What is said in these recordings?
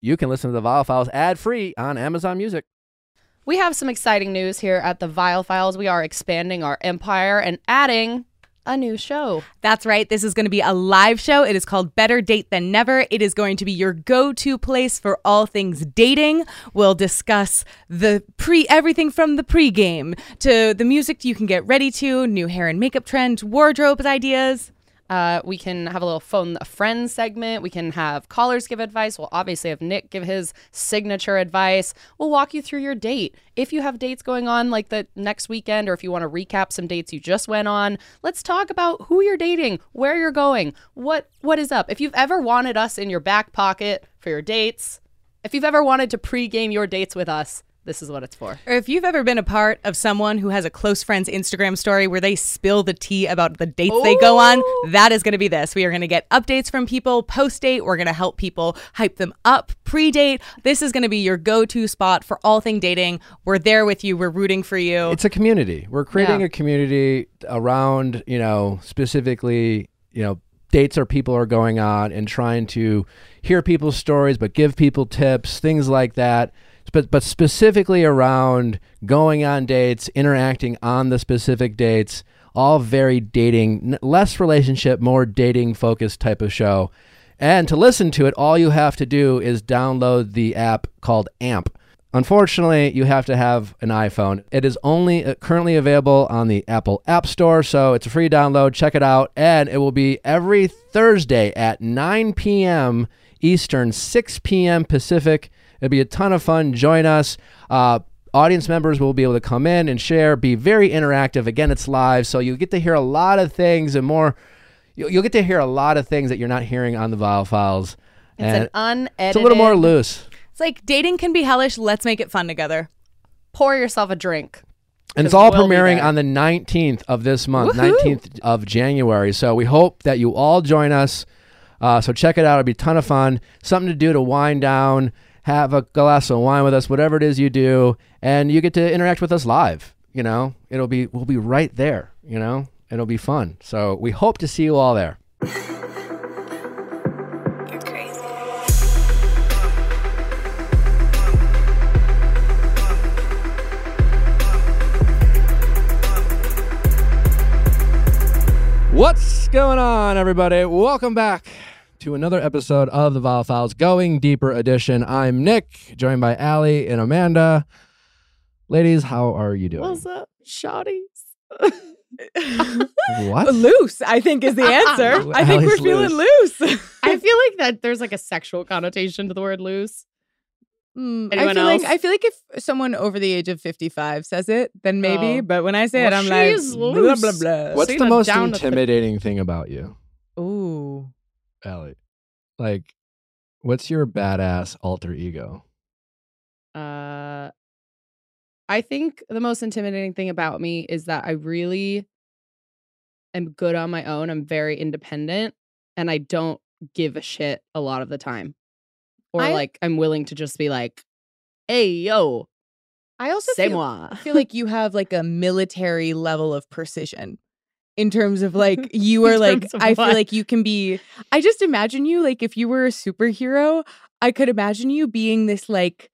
you can listen to the Viall Files ad free on Amazon Music. We have some exciting news here at the Viall Files. We are expanding our empire and adding a new show. That's right. This is going to be a live show. It is called Better Date Than Never. It is going to be your go-to place for all things dating. We'll discuss the pre everything from the pregame to the music you can get ready to, new hair and makeup trends, wardrobe ideas. Uh, we can have a little phone a friend segment. We can have callers give advice. We'll obviously have Nick give his signature advice. We'll walk you through your date. If you have dates going on like the next weekend, or if you want to recap some dates you just went on, let's talk about who you're dating, where you're going, what what is up. If you've ever wanted us in your back pocket for your dates, if you've ever wanted to pregame your dates with us, this is what it's for. Or if you've ever been a part of someone who has a close friend's Instagram story where they spill the tea about the dates they go on, oh. that is going to be this. We are going to get updates from people post date. We're going to help people hype them up pre date. This is going to be your go to spot for all thing dating. We're there with you. We're rooting for you. It's a community. We're creating Yeah. a community around, you know, specifically, you know, dates or people are going on and trying to hear people's stories, but give people tips, things like that. But but specifically around going on dates, interacting on the specific dates, all very dating, less relationship, more dating focused type of show. And to listen to it, all you have to do is download the app called AMP. Unfortunately, you have to have an iPhone. It is only uh, currently available on the Apple App Store, so it's a free download. Check it out, and it will be every Thursday at 9 p.m. Eastern, 6 p.m. Pacific. It'll be a ton of fun. Join us. Uh, audience members will be able to come in and share, be very interactive. Again, it's live, so you get to hear a lot of things and more. You'll you'll get to hear a lot of things that you're not hearing on the Viall Files. It's and an unedited. it's a little more loose. It's like dating can be hellish. Let's make it fun together. Pour yourself a drink. And it's all we'll premiering on the 19th of this month, Woohoo! 19th of January. So we hope that you all join us. Uh, so check it out. It'll be a ton of fun. Something to do to wind down, have a glass of wine with us, whatever it is you do. And you get to interact with us live. You know, it'll be, we'll be right there. You know, it'll be fun. So we hope to see you all there. What's going on, everybody? Welcome back to another episode of the Viall Files Going Deeper Edition. I'm Nick, joined by Allie and Amanda. Ladies, how are you doing? What's up, shawties? What? Loose, I think, is the answer. I think we're feeling loose. I feel like that there's like a sexual connotation to the word loose. Mm, I Anyone feel like else? I feel like if someone over the age of fifty-five says it, then maybe. Oh. But when I say Well, it, I'm like she's blah blah blah. What's Seen the it most down to the- intimidating thing about you, Ooh, Allie? Like, what's your badass alter ego? Uh, I think the most intimidating thing about me is that I really am good on my own. I'm very independent and I don't give a shit a lot of the time. Or I- like I'm willing to just be like, hey, yo, I also feel, moi. Feel like you have like a military level of precision in terms of like you are like terms of I feel like you can be I just imagine you like if you were a superhero, I could imagine you being this like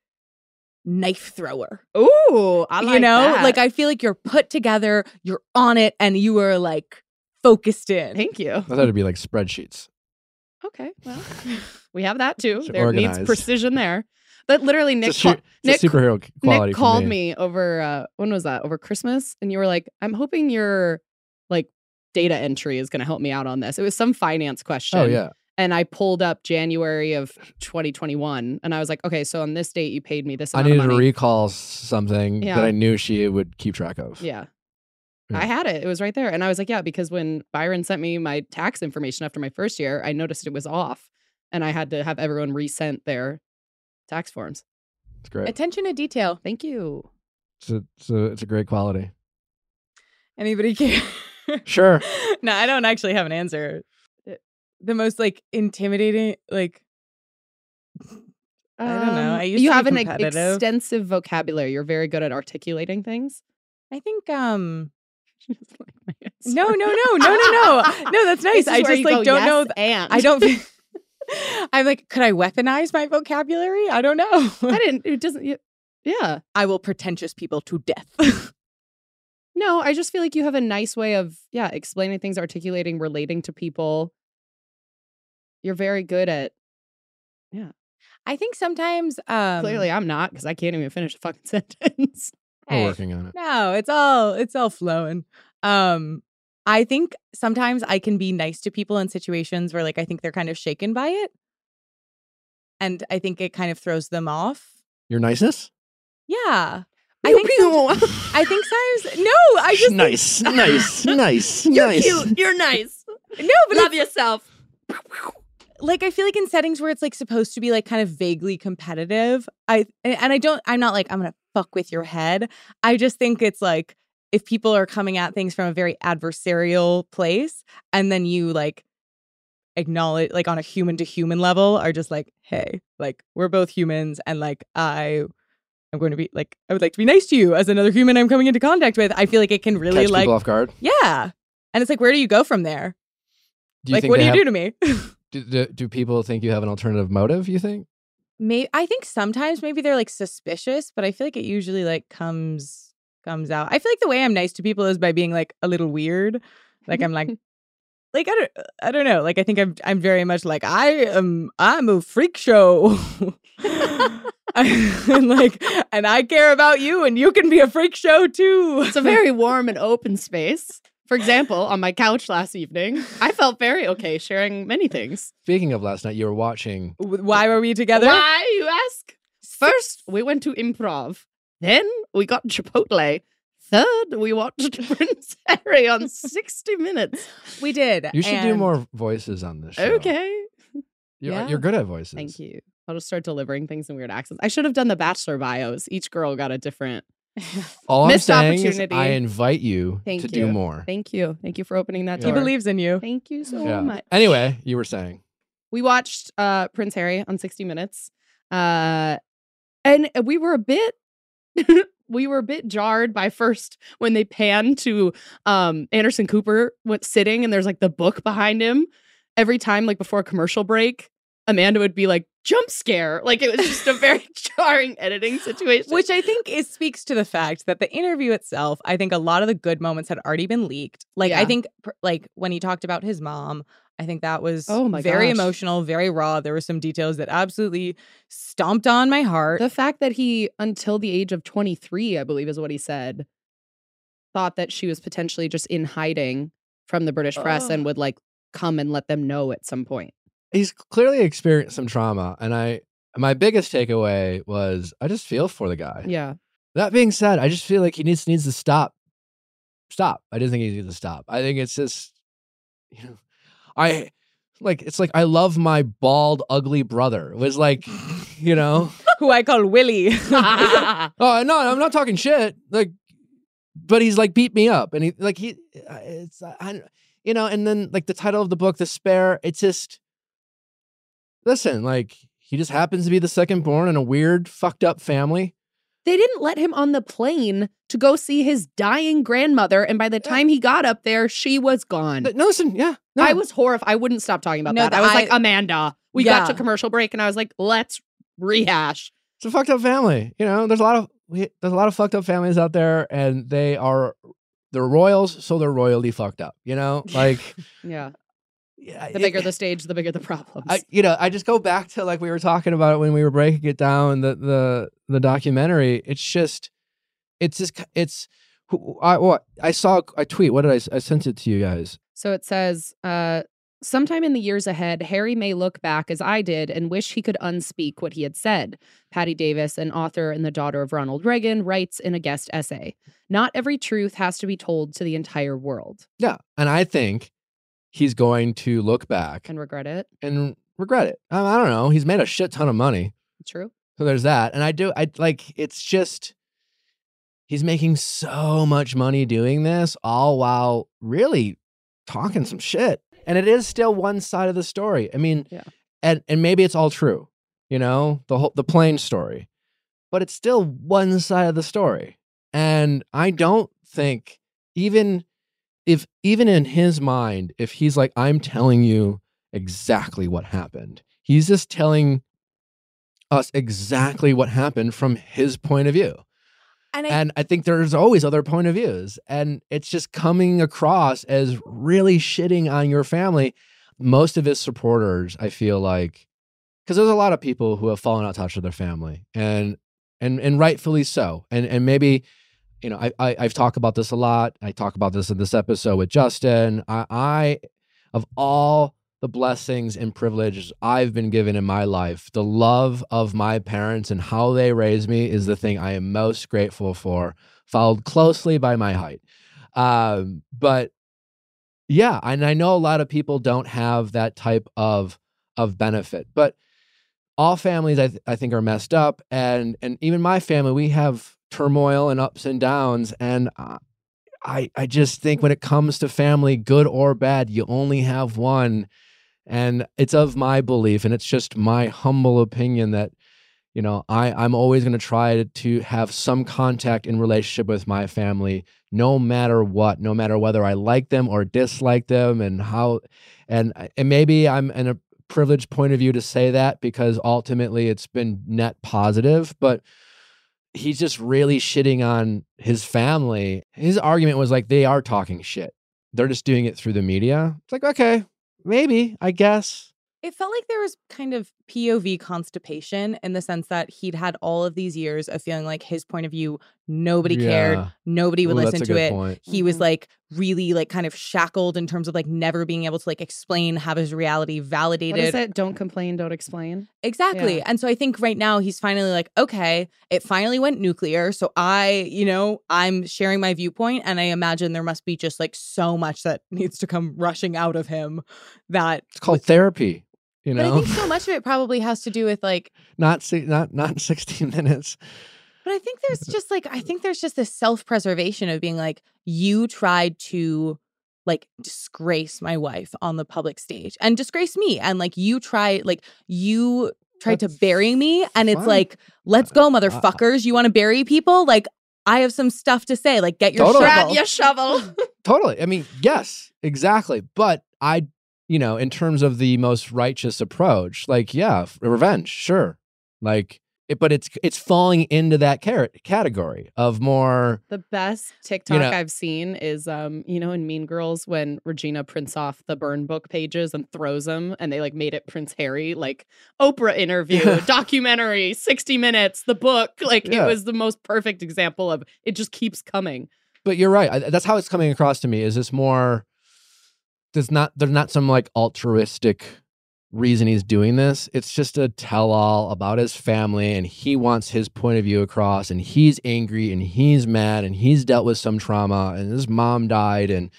knife thrower. Ooh, I like you know, that. like I feel like you're put together, you're on it and you are like focused in. Thank you. I thought it'd be like spreadsheets. Okay, well, we have that too. It's there needs precision there. But literally, Nick, it's a, su- ca- it's Nick, superhero quality. Nick called me. me over. Uh, when was that? Over Christmas, and you were like, "I'm hoping you're like data entry is going to help me out on this." It was some finance question. Oh yeah, And I pulled up January of 2021, and I was like, "Okay, so on this date, you paid me this I amount needed of to recall something Yeah. that I knew she would keep track of. yeah. Yeah. I had it. It was right there. And I was like, yeah, because when Byron sent me my tax information after my first year, I noticed it was off. And I had to have everyone resent their tax forms. It's great. Attention to detail. Thank you. It's a, it's a, it's a great quality. Anybody care? Sure. no, I don't actually have an answer. Uh, The most like intimidating, like I don't know. I used Um, you have an ex- extensive vocabulary. You're very good at articulating things. I think um Just like my answer. no no no no no no no that's nice. I just like go, don't "Yes, know. th- And I don't. I'm like, could I weaponize my vocabulary? I don't know. I didn't. It doesn't. Yeah. I will pretentious people to death. No, I just feel like you have a nice way of yeah explaining things, articulating, relating to people. You're very good at. Yeah. I think sometimes um Clearly, I'm not because I can't even finish a fucking sentence. We're hey, working on it. No, it's all it's all flowing. Um I think sometimes I can be nice to people in situations where like I think they're kind of shaken by it. And I think it kind of throws them off. Your niceness? Yeah. I think some- I think sometimes no, I just nice, nice, nice, nice. You're nice. cute. You're nice. no, but Love yourself. like I feel like in settings where it's like supposed to be like kind of vaguely competitive, I and and I don't I'm not like I'm gonna fuck with your head. I just think it's like if people are coming at things from a very adversarial place and then you like acknowledge like on a human to human level are just like, hey, like we're both humans and like I I'm going to be like I would like to be nice to you as another human I'm coming into contact with. I feel like it can really Catch like off guard. yeah. And it's like where do you go from there? Do you like what do you have- do to me? Do, do, do people think you have an alternative motive? You think? Maybe I think sometimes maybe they're like suspicious, but I feel like it usually like comes comes out. I feel like the way I'm nice to people is by being like a little weird. Like I'm like like I don't I don't know. Like I think I'm I'm very much like I am I'm a freak show. and like and I care about you and you can be a freak show too. It's a very warm and open space. For example, on my couch last evening, I felt very okay sharing many things. Speaking of last night, you were watching. Why were we together? Why, you ask? First, we went to improv. Then we got Chipotle. Third, we watched Prince Harry on 60 Minutes. We did. You should do more voices on this show. Okay. You're, Yeah. you're good at voices. Thank you. I'll just start delivering things in weird accents. I should have done the bachelor bios. Each girl got a different. All Missed I'm saying is. I invite you Thank to you. do more. Thank you. Thank you for opening that Yeah. He door. believes in you. Thank you so Yeah. much. Anyway, you were saying. we watched uh Prince Harry on 60 Minutes. Uh and we were a bit we were a bit jarred by first when they panned to um Anderson Cooper what's sitting and there's like the book behind him. Every time like before a commercial break, Amanda would be like jump scare. Like it was just a very jarring editing situation. Which I think is speaks to the fact that the interview itself, I think a lot of the good moments had already been leaked. Like I think like when he talked about his mom, I think that was Oh my very gosh. emotional, very raw. There were some details that absolutely stomped on my heart. the fact that he until the age of 23, I believe is what he said, thought that she was potentially just in hiding from the British press Ugh. and would like come and let them know at some point. He's clearly experienced some trauma, and I. My biggest takeaway was I just feel for the guy. Yeah. That being said, I just feel like he needs needs to stop. Stop. I didn't think he needs to stop. I think it's just, you know, I like it's like I love my bald, ugly brother. It was like, you know, who I call Willie. oh no, I'm not talking shit. Like, but he's like beat me up, and he like he, uh, it's I, you know, and then like the title of the book, The Spare. It's just, listen, like he just happens to be the second born in a weird, fucked up family. They didn't let him on the plane to go see his dying grandmother. And by the Yeah. time he got up there, she was gone. But no, listen, yeah, no. I was horrified. I wouldn't stop talking about No, that. I the- was like, Amanda, we got to commercial break. And I was like, let's rehash. it's a fucked up family. You know, there's a lot of we, there's a lot of fucked up families out there, and they are they're royals, so they're royally fucked up. You know, like Yeah. Yeah, The it- bigger the stage, the bigger the problems. I, you know, I just go back to like we were talking about it when we were breaking it down the the the documentary. It's just, it's just, it's. I what I saw a tweet. What did I? I sent it to you guys. So it says, uh, sometime in the years ahead, Harry may look back as I did and wish he could unspeak what he had said. Patti Davis, an author and the daughter of Ronald Reagan, writes in a guest essay Not every truth has to be told to the entire world Yeah, and I think he's going to look back and regret it. and regret it. I, I don't know. He's made a shit ton of money. True. So there's that. And I do, I like, it's just, he's making so much money doing this, all while really talking some shit. And it is still one side of the story. I mean, Yeah. and, and maybe it's all true, you know, the whole, the plain story, but it's still one side of the story. And I don't think even if, even in his mind, if he's like, I'm telling you exactly what happened, He's just telling us exactly what happened from his point of view. And I, And I think there's always other point of views. And it's just coming across as really shitting on your family. Most of his supporters, I feel like, because there's a lot of people who have fallen out of touch with their family. And and and rightfully so. And and maybe, you know, I, I I've talked about this a lot. I talk about this in this episode with Justin. I, I of all the blessings and privileges I've been given in my life, the love of my parents and how they raised me is the thing I am most grateful for, followed closely by my height. Um, but yeah, and I know a lot of people don't have that type of of benefit, but all families I, th- I think are messed up, and and even my family, we have turmoil and ups and downs, and I I just think when it comes to family, good or bad, you only have one and it's of my belief and it's just my humble opinion that you know i i'm always going to try to have some contact in relationship with my family no matter what no matter whether i like them or dislike them and how and and maybe i'm in a privileged point of view to say that because ultimately it's been net positive but he's just really shitting on his family. His argument was like they are talking shit. They're just doing it through the media. It's like okay maybe i guess. It felt like there was kind of POV constipation in the sense that he'd had all of these years of feeling like his point of view, nobody cared, nobody would Ooh, listen to it. point. He was Mhm. like really like kind of shackled in terms of like never being able to like explain, have his reality validated. What is it? Don't complain, don't explain. Exactly. Yeah. And so I think right now he's finally like, okay, it finally went nuclear. So I, you know, I'm sharing my viewpoint. And I imagine there must be just like so much that needs to come rushing out of him that. it's called therapy you But I think so much of it probably has to do with like, not si- not not in 16 minutes but I think there's just like, I think there's just this self preservation of being like, you tried to like disgrace my wife on the public stage and disgrace me. And like, you tried, like, you tried to bury me. And it's like, let's go, motherfuckers. You want to bury people? Like, I have some stuff to say. Like, get your Totally. shovel. shovel. totally i mean yes exactly but i you know in terms of the most righteous approach like yeah revenge sure like it, but it's it's falling into that car- category of more The best TikTok know- I've seen is, um, you know, in Mean Girls when Regina prints off the burn book pages and throws them, and they like made it Prince Harry, like Oprah interview, Yeah. documentary, sixty minutes, the book. Like Yeah. it was the most perfect example of it. Just keeps coming. but you're right I, that's how it's coming across to me is this more there's not there's not some like altruistic reason he's doing this. It's just a tell-all about his family and he wants his point of view across and he's angry and he's mad and he's dealt with some trauma and his mom died and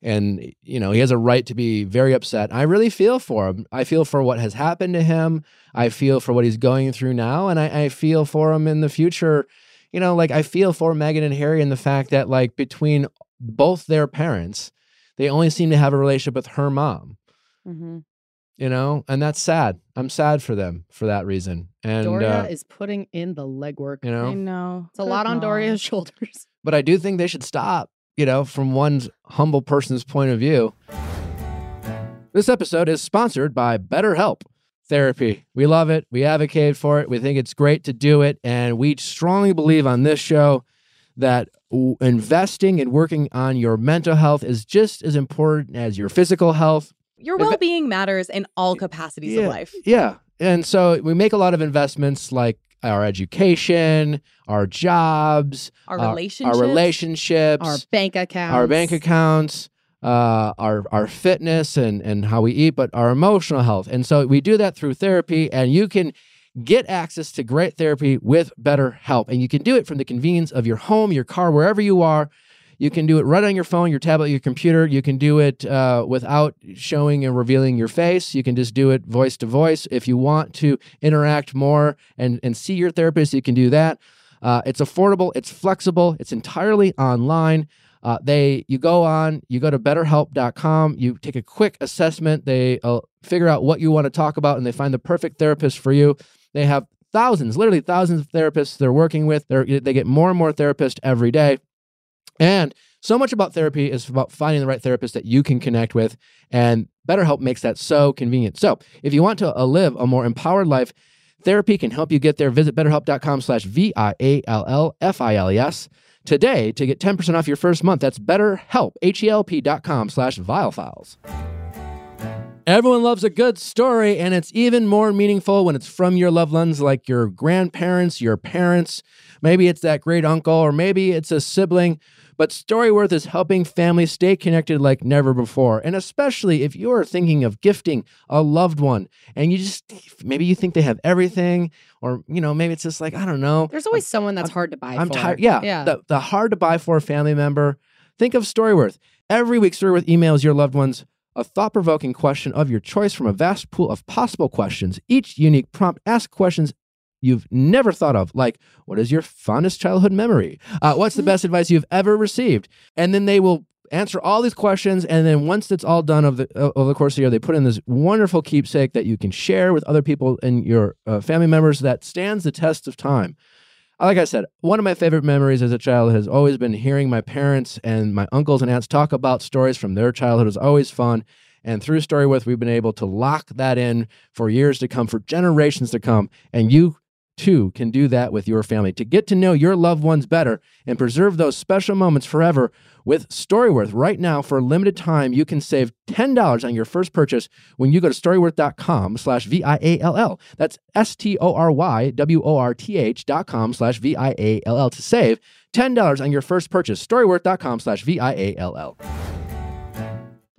and you know he has a right to be very upset. I really feel for him. I feel for what has happened to him. I feel for what he's going through now and i, I feel for him in the future. You know like i feel for meghan and harry and the fact that like between both their parents they only seem to have a relationship with her mom. Mm-hmm. you know? And that's sad. I'm sad for them for that reason. And Doria uh, is putting in the legwork. you know, I know. Know. It's a lot on Doria's shoulders. but i do think they should stop you know from one humble person's point of view. This episode is sponsored by betterhelp therapy. We love it. We advocate for it. We think it's great to do it. And we strongly believe on this show that w- investing and working on your mental health is just as important as your physical health Your well being matters in all capacities of life. Yeah. And so we make a lot of investments like our education, our jobs, Our our- relationships. our relationships, Our bank accounts. our bank accounts, uh, our our fitness and and how we eat, but our emotional health. And so we do that through therapy, and you can get access to great therapy with BetterHelp, and you can do it from the convenience of your home, your car, wherever you are. You can do it right on your phone, your tablet, your computer. You can do it uh, without showing and revealing your face. You can just do it voice to voice. If you want to interact more and, and see your therapist, you can do that. Uh, it's affordable, it's flexible, it's entirely online. Uh, they you go on, you go to betterhelp.com, you take a quick assessment, they uh, figure out what you want to talk about, and they find the perfect therapist for you. They have thousands, literally thousands of therapists they're working with. They're, they get more and more therapists every day. And So much about therapy is about finding the right therapist that you can connect with, and BetterHelp makes that so convenient. So, if you want to uh, live a more empowered life, therapy can help you get there. Visit betterhelp.com slash V-I-A-L-L-F-I-L-E-S today to get 10% off your first month. That's betterhelp, H-E-L-P dot com. Everyone loves a good story, and it's even more meaningful when it's from your loved ones like your grandparents, your parents. Maybe it's that great uncle, or maybe it's a sibling. But Storyworth is helping families stay connected like never before. And especially if you're thinking of gifting a loved one and you just maybe you think they have everything, or you know, maybe it's just like, I don't know. There's always someone that's hard to buy I'm for. tired. Yeah. Yeah. The, the hard to buy for family member. Think of Storyworth. Every week, Storyworth emails your loved ones a thought provoking question of your choice from a vast pool of possible questions. Each unique prompt asks questions you've never thought of, like, what is your fondest childhood memory? Uh, what's the best advice you've ever received? And then they will answer all these questions. And then once it's all done of the, uh, over the course of the year, they put in this wonderful keepsake that you can share with other people and your uh, family members that stands the test of time like I said, one of my favorite memories as a child has always been hearing my parents and my uncles and aunts talk about stories from their childhood. It was always fun. And through Storyworth, we've been able to lock that in for years to come, for generations to come. And you too can do that with your family to get to know your loved ones better and preserve those special moments forever with Storyworth. Right now, for a limited time, you can save $10 on your first purchase when you go to storyworth.com slash V-I-A-L-L. That's S-T-O-R-Y-W-O-R-T-H dot com slash V-I-A-L-L to save $10 on your first purchase. Storyworth.com slash V-I-A-L-L.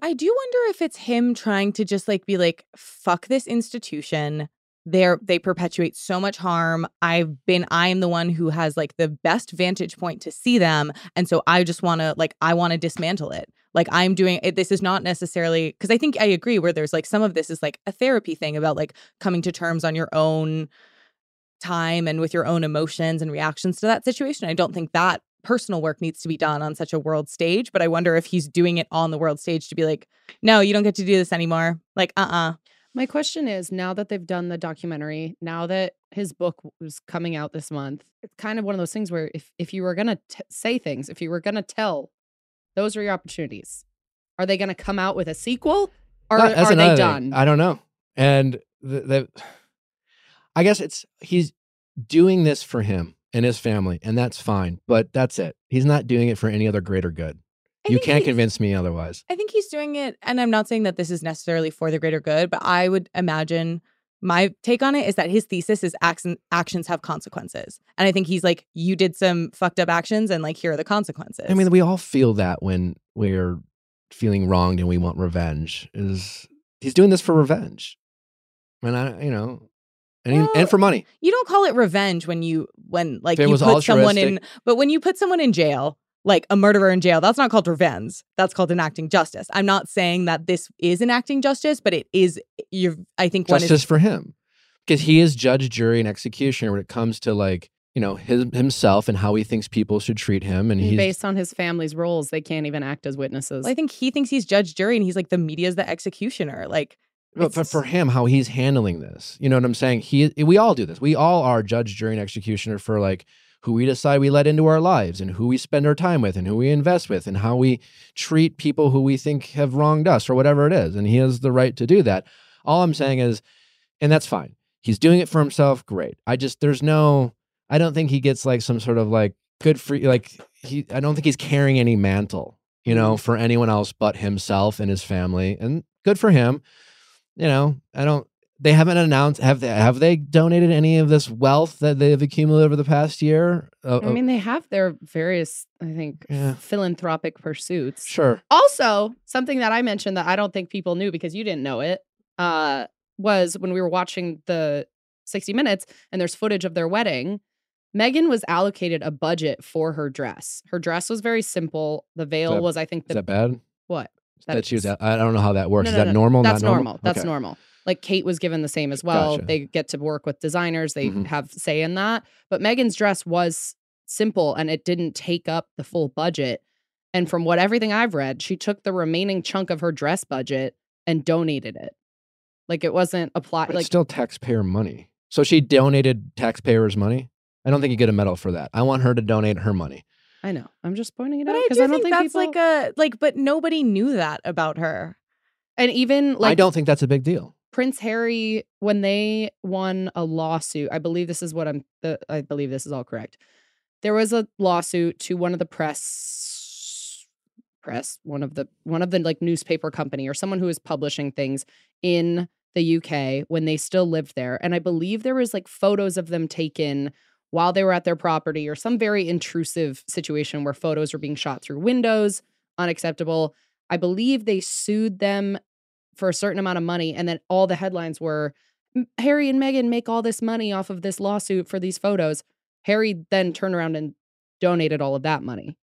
I do wonder if it's him trying to just like be like, fuck this institution. They're they perpetuate so much harm. I've been I am the one who has like the best vantage point to see them. And so I just wanna like I wanna dismantle it. Like I'm doing it. This is not necessarily because I think I agree where there's like some of this is like a therapy thing about like coming to terms on your own time and with your own emotions and reactions to that situation. I don't think that personal work needs to be done on such a world stage, but I wonder if he's doing it on the world stage to be like, no, you don't get to do this anymore. Like, uh uh My question is now that they've done the documentary, now that his book was coming out this month, it's kind of one of those things where if, if you were going to say things, if you were going to tell, those are your opportunities. Are they going to come out with a sequel or that's are they thing. done? I don't know. And the, the, I guess it's he's doing this for him and his family, and that's fine. But that's it. He's not doing it for any other greater good. I you can't convince me otherwise. I think he's doing it, and I'm not saying that this is necessarily for the greater good, but I would imagine my take on it is that his thesis is action, actions have consequences. And I think he's like, you did some fucked up actions, and like, here are the consequences. I mean, we all feel that when we're feeling wronged and we want revenge. Is he's doing this for revenge? And I, you know, and, Well, and for money. you don't call it revenge when you when like you put someone in but when you put someone in jail like a murderer in jail that's not called revenge that's called enacting justice i'm not saying that this is enacting justice but it is you're i think one Justice is for him, because he is judge, jury, and executioner when it comes to like you know his, himself and how he thinks people should treat him. And And he's based on his family's roles, they can't even act as witnesses. i think he thinks he's judge jury and he's like the media's the executioner like But for, for him, how he's handling this, you know what I'm saying? He, we all do this. We all are judge, jury, and executioner for like who we decide we let into our lives, and who we spend our time with, and who we invest with, and how we treat people who we think have wronged us, or whatever it is. And he has the right to do that. All I'm saying is, and that's fine. He's doing it for himself. Great. I just there's no. I don't think he gets like some sort of like good for like he. I don't think he's carrying any mantle, you know, for anyone else but himself and his family. And good for him you know, I don't. They haven't announced. Have they? Have they donated any of this wealth that they've accumulated over the past year? Uh, I mean, they have their various, I think, Yeah. philanthropic pursuits. sure. Also, something that I mentioned that I don't think people knew because you didn't know it uh, was when we were watching the 60 Minutes and there's footage of their wedding. Meghan was allocated a budget for her dress. Her dress was very simple. The veil that- was, I think, Is the that bad? what? That, she was. I don't know how that works. No, Is that no, normal? That's Not normal. That's Okay. normal. Like Kate was given the same as well. Gotcha. They get to work with designers. They Mhm. have say in that. But Meghan's dress was simple and it didn't take up the full budget. And from what everything I've read, she took the remaining chunk of her dress budget and donated it. Like it wasn't applied. But Like it's still taxpayer money. So she donated taxpayers' money. I don't think you get a medal for that. I want her to donate her money. I know. I'm just pointing it But out I because do I, don't think, think, that's like a like, but nobody knew that about her. and even like I don't think that's a big deal. Prince Harry when they won a lawsuit. I believe this is what I'm. The, I believe this is all correct. There was a lawsuit to one of the press press one of the one of the like newspaper company or someone who was publishing things in the UK when they still lived there and I believe there was like photos of them taken while they were at their property or some very intrusive situation where photos were being shot through windows unacceptable I believe they sued them for a certain amount of money and then all the headlines were Harry and Meghan make all this money off of this lawsuit for these photos. Harry then turned around and donated all of that money.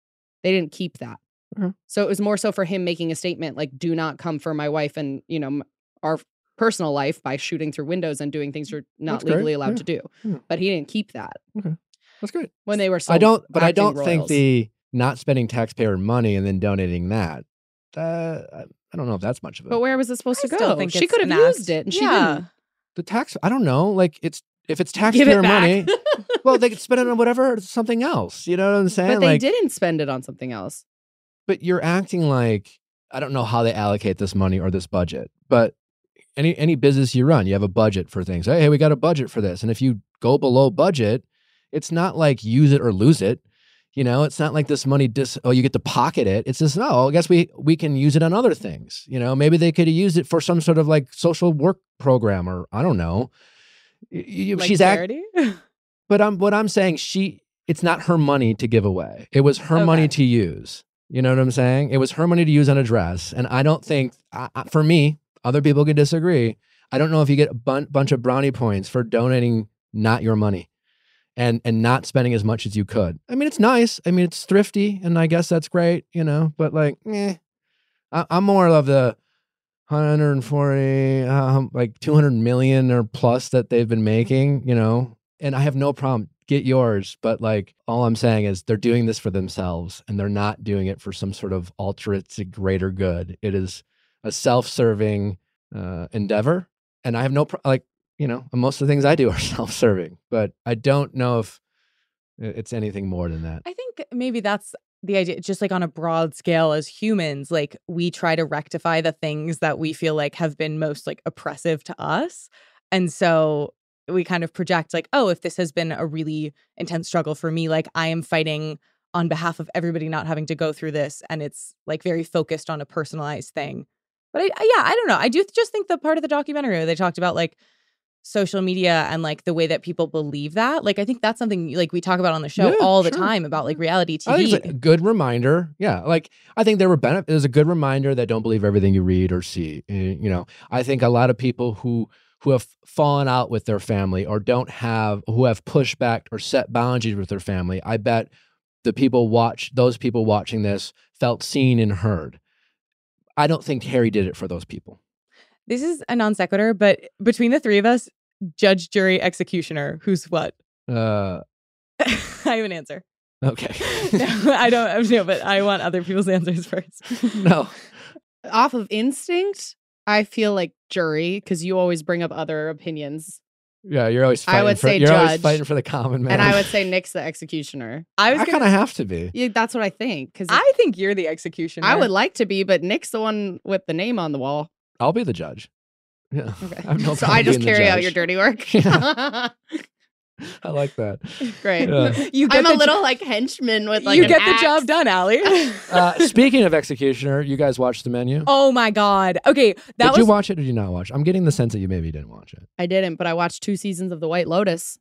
They didn't keep that. Mhm. So it was more so for him making a statement like do not come for my wife and, you know, our personal life by shooting through windows and doing things you're not That's great. legally allowed Yeah. to do. Yeah. But he didn't keep that That's great. when they were so I don't, but I don't think the not spending taxpayer money and then donating that. Uh, I- I don't know if that's much of it. But where was it supposed I to still go? think she could have used it and she yeah. didn't. the tax. I don't know. Like it's if it's Give taxpayer it money, well, they could spend it on whatever something else. You know what I'm saying? but they like, didn't spend it on something else. but you're acting like I don't know how they allocate this money or this budget, but any any business you run, you have a budget for things. Hey, we got a budget for this, and if you go below budget, it's not like use it or lose it. You know, it's not like this money dis oh you get to pocket it. It's just no, I guess we we can use it on other things. You know, maybe they could have used it for some sort of like social work program or I don't know. Like she's act, charity. but I'm what I'm saying. She it's not her money to give away. It was her money to use. You know what I'm saying? It was her money to use on a dress, and I don't think I, I- for me, other people can disagree. I don't know if you get a bun- bunch of brownie points for donating not your money, and and not spending as much as you could. I mean, it's nice. I mean, it's thrifty, and I guess that's great. You know, but like, eh, I, I'm more of the 140, um, like 200 million or plus that they've been making. You know, and I have no problem. Get yours, but like all I'm saying is they're doing this for themselves, and they're not doing it for some sort of altruistic greater good. It is a self-serving uh, endeavor, and I have no pro- like you know most of the things I do are self-serving, but I don't know if it's anything more than that. I think maybe that's the idea, just like on a broad scale as humans, like we try to rectify the things that we feel like have been most like oppressive to us. And so we kind of project like, oh, if this has been a really intense struggle for me, like I am fighting on behalf of everybody not having to go through this. And it's like very focused on a personalized thing. But I, I- yeah, I don't know. I do just think the part of the documentary where they talked about like social media and like the way that people believe that, like I think that's something like we talk about on the show Yeah, all the time about like reality TV. I think it's a good reminder. Yeah, like I think there were benefits. It was a good reminder that don't believe everything you read or see. Eh, You know, I think a lot of people who who have fallen out with their family or don't have who have pushed back or set boundaries with their family. I bet the people watch those people watching this felt seen and heard. I don't think Harry did it for those people. This is a non sequitur, but between the three of us, judge, jury, executioner, who's what? Uh, I have an answer. okay. no, I don't know, but I want other people's answers first. no. Off of instinct, I feel like jury because you always bring up other opinions, Yeah, you're always I would for say you're always judge. fighting for the common man. and I would say Nick's the executioner. I was I kind of have to be. Yeah, that's what I think because I think you're the executioner. I would like to be, but Nick's the one with the name on the wall. I'll be the judge. Yeah. Okay, I have no so I just carry out your dirty work. I like that. Great. Yeah. You get I'm the a jo- little like henchman with like you an get the axe. job done, Allie. Uh, speaking of executioner, you guys watched the menu. oh my god. Okay, that did was you watch it or did you not watch? it? I'm getting the sense that you maybe didn't watch it. I didn't, but I watched two seasons of The White Lotus,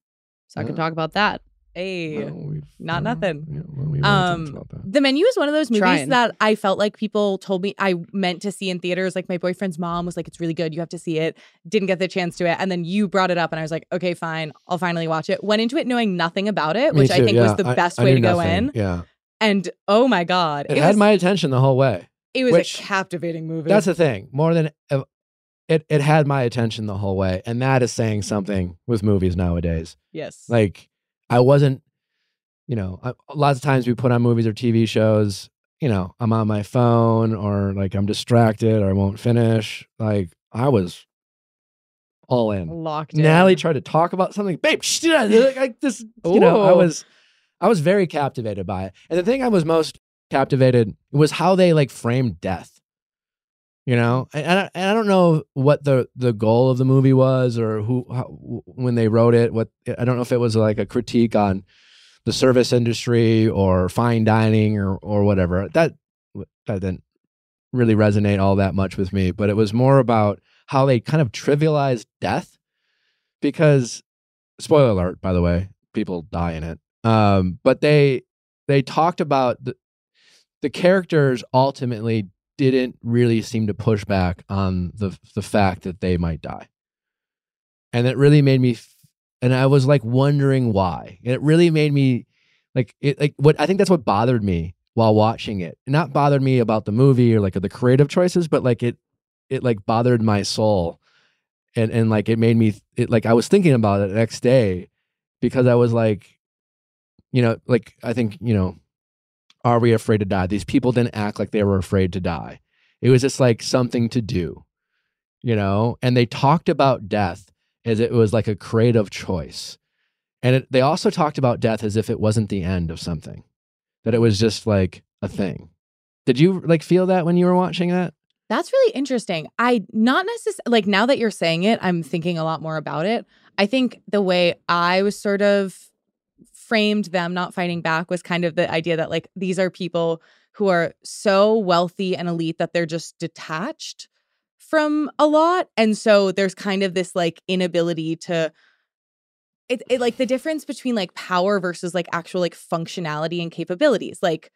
so I can talk about that. A Well, we've- not well, nothing. yeah, well, we Um, talked about that. The menu is one of those movies Trying. that I felt like people told me I meant to see in theaters. Like my boyfriend's mom was like, "It's really good. You have to see it." Didn't get the chance to it, and then you brought it up, and I was like, "Okay, fine. I'll finally watch it." Went into it knowing nothing about it, Me which I think yeah. was the I- best I way knew to go nothing. in. Yeah, And oh my god, it, it, had was my attention the whole way. it was which- a captivating movie. That's the thing. More than it, it had my attention the whole way, and that is saying something with movies nowadays. yes. Like I wasn't, you know, I, lots of times we put on movies or TV shows. You know, I'm on my phone or like I'm distracted or I won't finish. Like I was all in. locked in. Natalie tried to talk about something, babe. Shh, like this, you know, I was, I was very captivated by it. And the thing I was most captivated was how they like framed death. You know, and, I, and I don't know what the the goal of the movie was or who how, when they wrote it. What I don't know if it was like a critique on the service industry or fine dining or or whatever. That that didn't really resonate all that much with me. But it was more about how they kind of trivialized death because spoiler alert, by the way, people die in it. Um, but they they talked about the the characters ultimately didn't really seem to push back on the the fact that they might die, and it really made me. And I was like wondering why. And it really made me like it. Like what I think that's what bothered me while watching it. Not bothered me about the movie or like the creative choices, but like it it like bothered my soul and and like it made me it like I was thinking about it the next day because I was like, you know, like I think you know, are we afraid to die? These people didn't act like they were afraid to die. It was just like something to do, you know. And they talked about death as it was like a creative choice, and it, they also talked about death as if it wasn't the end of something, that it was just like a thing. Did you like feel that when you were watching that? That's really interesting. I not necessarily like now that you're saying it, I'm thinking a lot more about it. I think the way I was sort of framed them not fighting back was kind of the idea that like these are people who are so wealthy and elite that they're just detached from a lot. And so there's kind of this like inability to it, it like the difference between like power versus like actual like functionality and capabilities. Like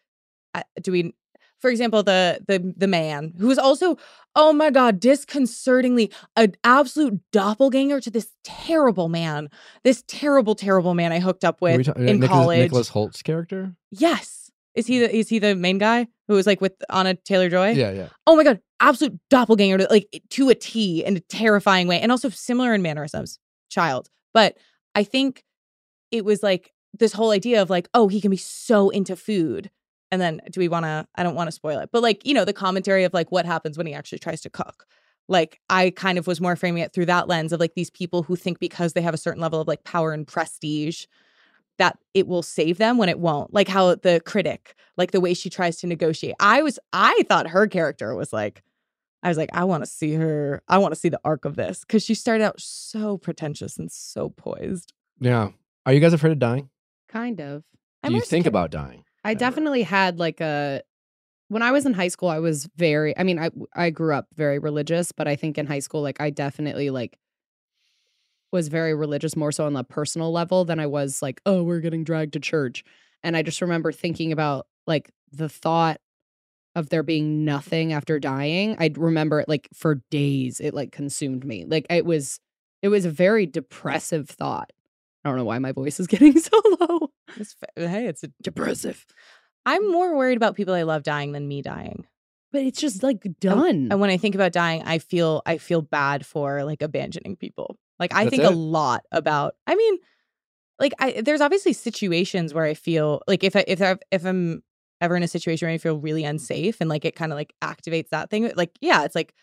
uh, do we for example, the the the man who is also, oh my god, disconcertingly an absolute doppelganger to this terrible man, this terrible, terrible man I hooked up with ta- uh, in Nicholas, college. Nicholas Hoult's character? Yes, is he the is he the main guy who was like with Anya Taylor-Joy? Yeah, yeah. Oh my god, absolute doppelganger to like to a T in a terrifying way, and also similar in mannerisms. Child, but I think it was like this whole idea of like, oh, he can be so into food and then do we want to i don't want to spoil it but like you know the commentary of like what happens when he actually tries to cook like i kind of was more framing it through that lens of like these people who think because they have a certain level of like power and prestige that it will save them when it won't like how the critic like the way she tries to negotiate i was i thought her character was like i was like i want to see her i want to see the arc of this because she started out so pretentious and so poised Yeah. Are you guys afraid of dying? Kind of. Do I'm you think scared- about dying? I definitely had like a when I was in high school I was very I mean I I grew up very religious but I think in high school like I definitely like was very religious more so on the personal level than I was like oh we're getting dragged to church. And I just remember thinking about like the thought of there being nothing after dying I remember it like for days it like consumed me. Like it was it was a very depressive thought I don't know why my voice is getting so low It's fa- hey it's a depressive i'm more worried about people i love dying than me dying but it's just like done. And when I think about dying, I feel I feel bad for like abandoning people. Like I That's think a lot about. I mean, like I there's obviously situations where I feel like if I if I if I'm ever in a situation where I feel really unsafe and like it kind of like activates that thing. Like yeah, it's like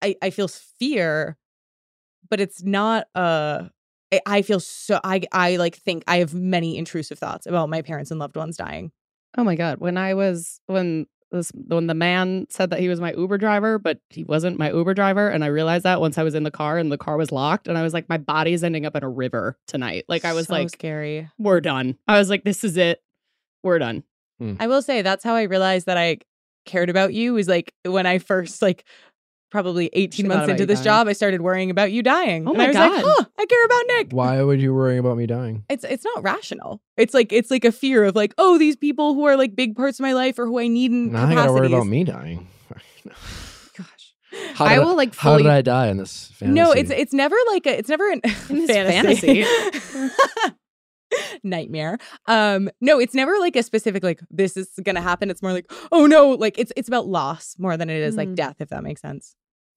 I I feel fear, but it's not uh I- I feel so I I like think I have many intrusive thoughts about my parents and loved ones dying. oh my god, when I was when this when the man said that he was my Uber driver, but he wasn't my Uber driver, and I realized that once I was in the car and the car was locked, and I was like, my body's ending up in a river tonight. Like I was So like, scary. we're done. I was like, this is it. We're done. Hmm. I will say that's how I realized that I cared about you was like when I first like probably 18 months into this dying. job, I started worrying about you dying. Oh and my I was God. like, huh, I care about Nick. Why would you worry about me dying? It's it's not rational. It's like it's like a fear of like, oh, these people who are like big parts of my life or who I need in Now I gotta worry about me dying. Gosh, How I did will like How fully. did I die in this fantasy? No, it's it's never like a it's never an In this fantasy. Nightmare. Um, no, it's never like a specific like this is gonna happen. It's more like, oh no, like it's it's about loss more than it is like Mm. death, if that makes sense.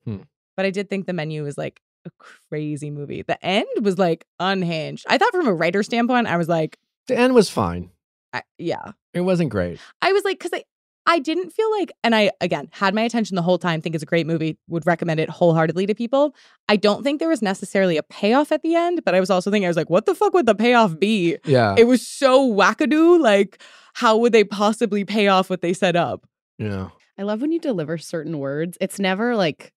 Hmm. But I did think the menu was like a crazy movie. The end was like unhinged. I thought from a writer standpoint, I was like, the end was fine. I, yeah. It wasn't great. I was like, because I I didn't feel like, and I again had my attention the whole time. Think it's a great movie. Would recommend it wholeheartedly to people. I don't think there was necessarily a payoff at the end, but I was also thinking I was like, what the fuck would the payoff be? Yeah. It was so wackadoo. Like, how would they possibly pay off what they set up? yeah. I love when you deliver certain words. It's never like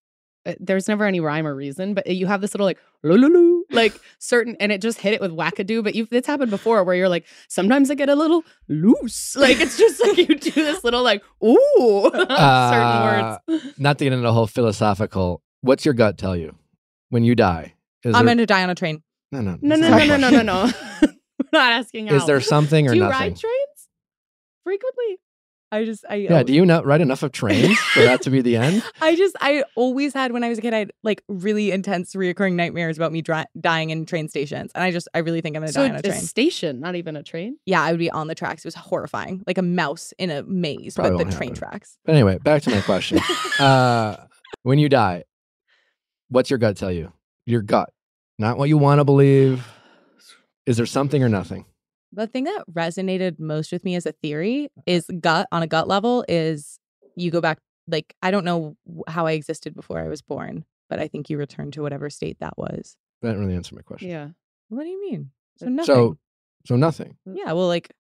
there's never any rhyme or reason, but you have this little like "Lululu," like certain, and it just hit it with wackadoo. But you've it's happened before where you're like, sometimes I get a little loose. Like it's just like you do this little like ooh Uh, certain words. Not to get into the whole philosophical. What's your gut tell you when you die? Is I'm there, going to die on a train. no, no, No, no, no, no, no, no, no. We're not asking. Is there something or Do you nothing? ride trains frequently? I just, I, Yeah. Do you not ride enough of trains for that to be the end? I just, I always had when I was a kid, I had like really intense, reoccurring nightmares about me dri- dying in train stations, and I just, I really think I'm gonna So die on a it's a train. station, not even a train. yeah, I would be on the tracks. It was horrifying, like a mouse in a maze, Probably but the train happen. tracks. But anyway, back to my question. uh, when you die, what's your gut tell you? Your gut, not what you want to believe. Is there something or nothing? The thing that resonated most with me as a theory is gut on a gut level is you go back like I don't know how I existed before I was born, but I think you return to whatever state that was. That didn't really answer my question. Yeah. What do you mean? So So- nothing. So, so nothing. Uh, yeah, well, like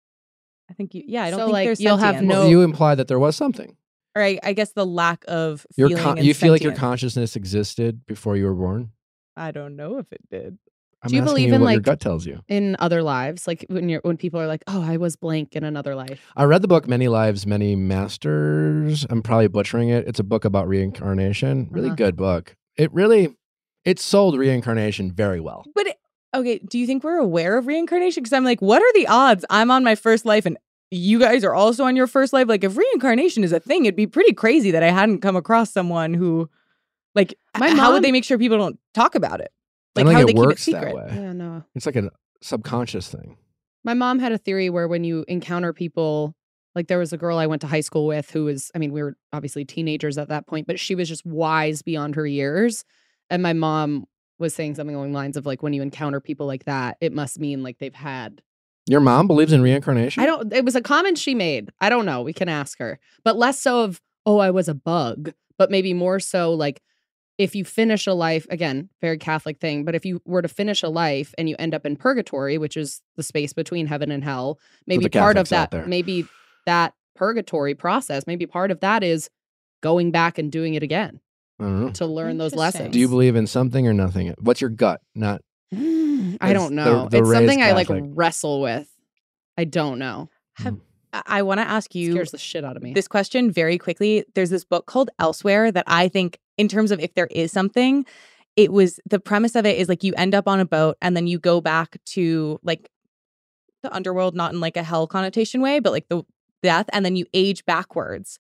I think you. Yeah, I don't So, think like, there's you'll have no- Well, you imply that there was something. or I, I guess the lack of Your feeling. con- and you feel like your consciousness existed before you were born. I don't know if it did. I'm Do you believe you in, what your like- gut tells you? In other lives, like when you're when people are like, "Oh, I was blank in another life." I read the book Many Lives, Many Masters. I'm probably butchering it. It's a book about reincarnation. Really Uh-huh. good book. It really it sold reincarnation very well. But it, okay, do you think we're aware of reincarnation? Because I'm like, what are the odds? I'm on my first life and you guys are also on your first life. Like, if reincarnation is a thing, it'd be pretty crazy that I hadn't come across someone who, like, My how mom- would they make sure people don't talk about it? I Like, don't how think would it they keep it works that secret? way. Yeah, no. It's like a subconscious thing. My mom had a theory where when you encounter people, like there was a girl I went to high school with who was, I mean, we were obviously teenagers at that point, but she was just wise beyond her years. And my mom was saying something along the lines of like, when you encounter people like that, it must mean like they've had. Your mom believes in reincarnation? I don't, it was a comment she made. I don't know. We can ask her, but less so of, oh, I was a bug, but maybe more so like, if you finish a life, again, very Catholic thing, but if you were to finish a life and you end up in purgatory, which is the space between heaven and hell, maybe part of Catholics out that, maybe that purgatory process, maybe part of that is going back and doing it again I don't to learn those lessons. Do you believe in something or nothing? What's your gut? Not Mm, I don't know. the it's something raised I like wrestle with. I don't know. Have, I, want to ask you scares the shit out of me. this question very quickly. There's this book called Elsewhere that I think, in terms of if there is something, it was the premise of it is like you end up on a boat and then you go back to like the underworld, not in like a hell connotation way, but like the death, and then you age backwards.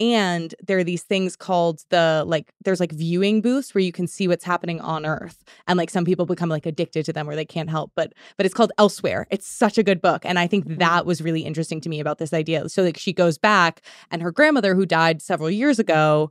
And there are these things called the like, there's like viewing booths where you can see what's happening on Earth. And like some people become like addicted to them where they can't help. But but it's called Elsewhere. It's such a good book. And I think mm-hmm. that was really interesting to me about this idea. So like she goes back and her grandmother who died several years ago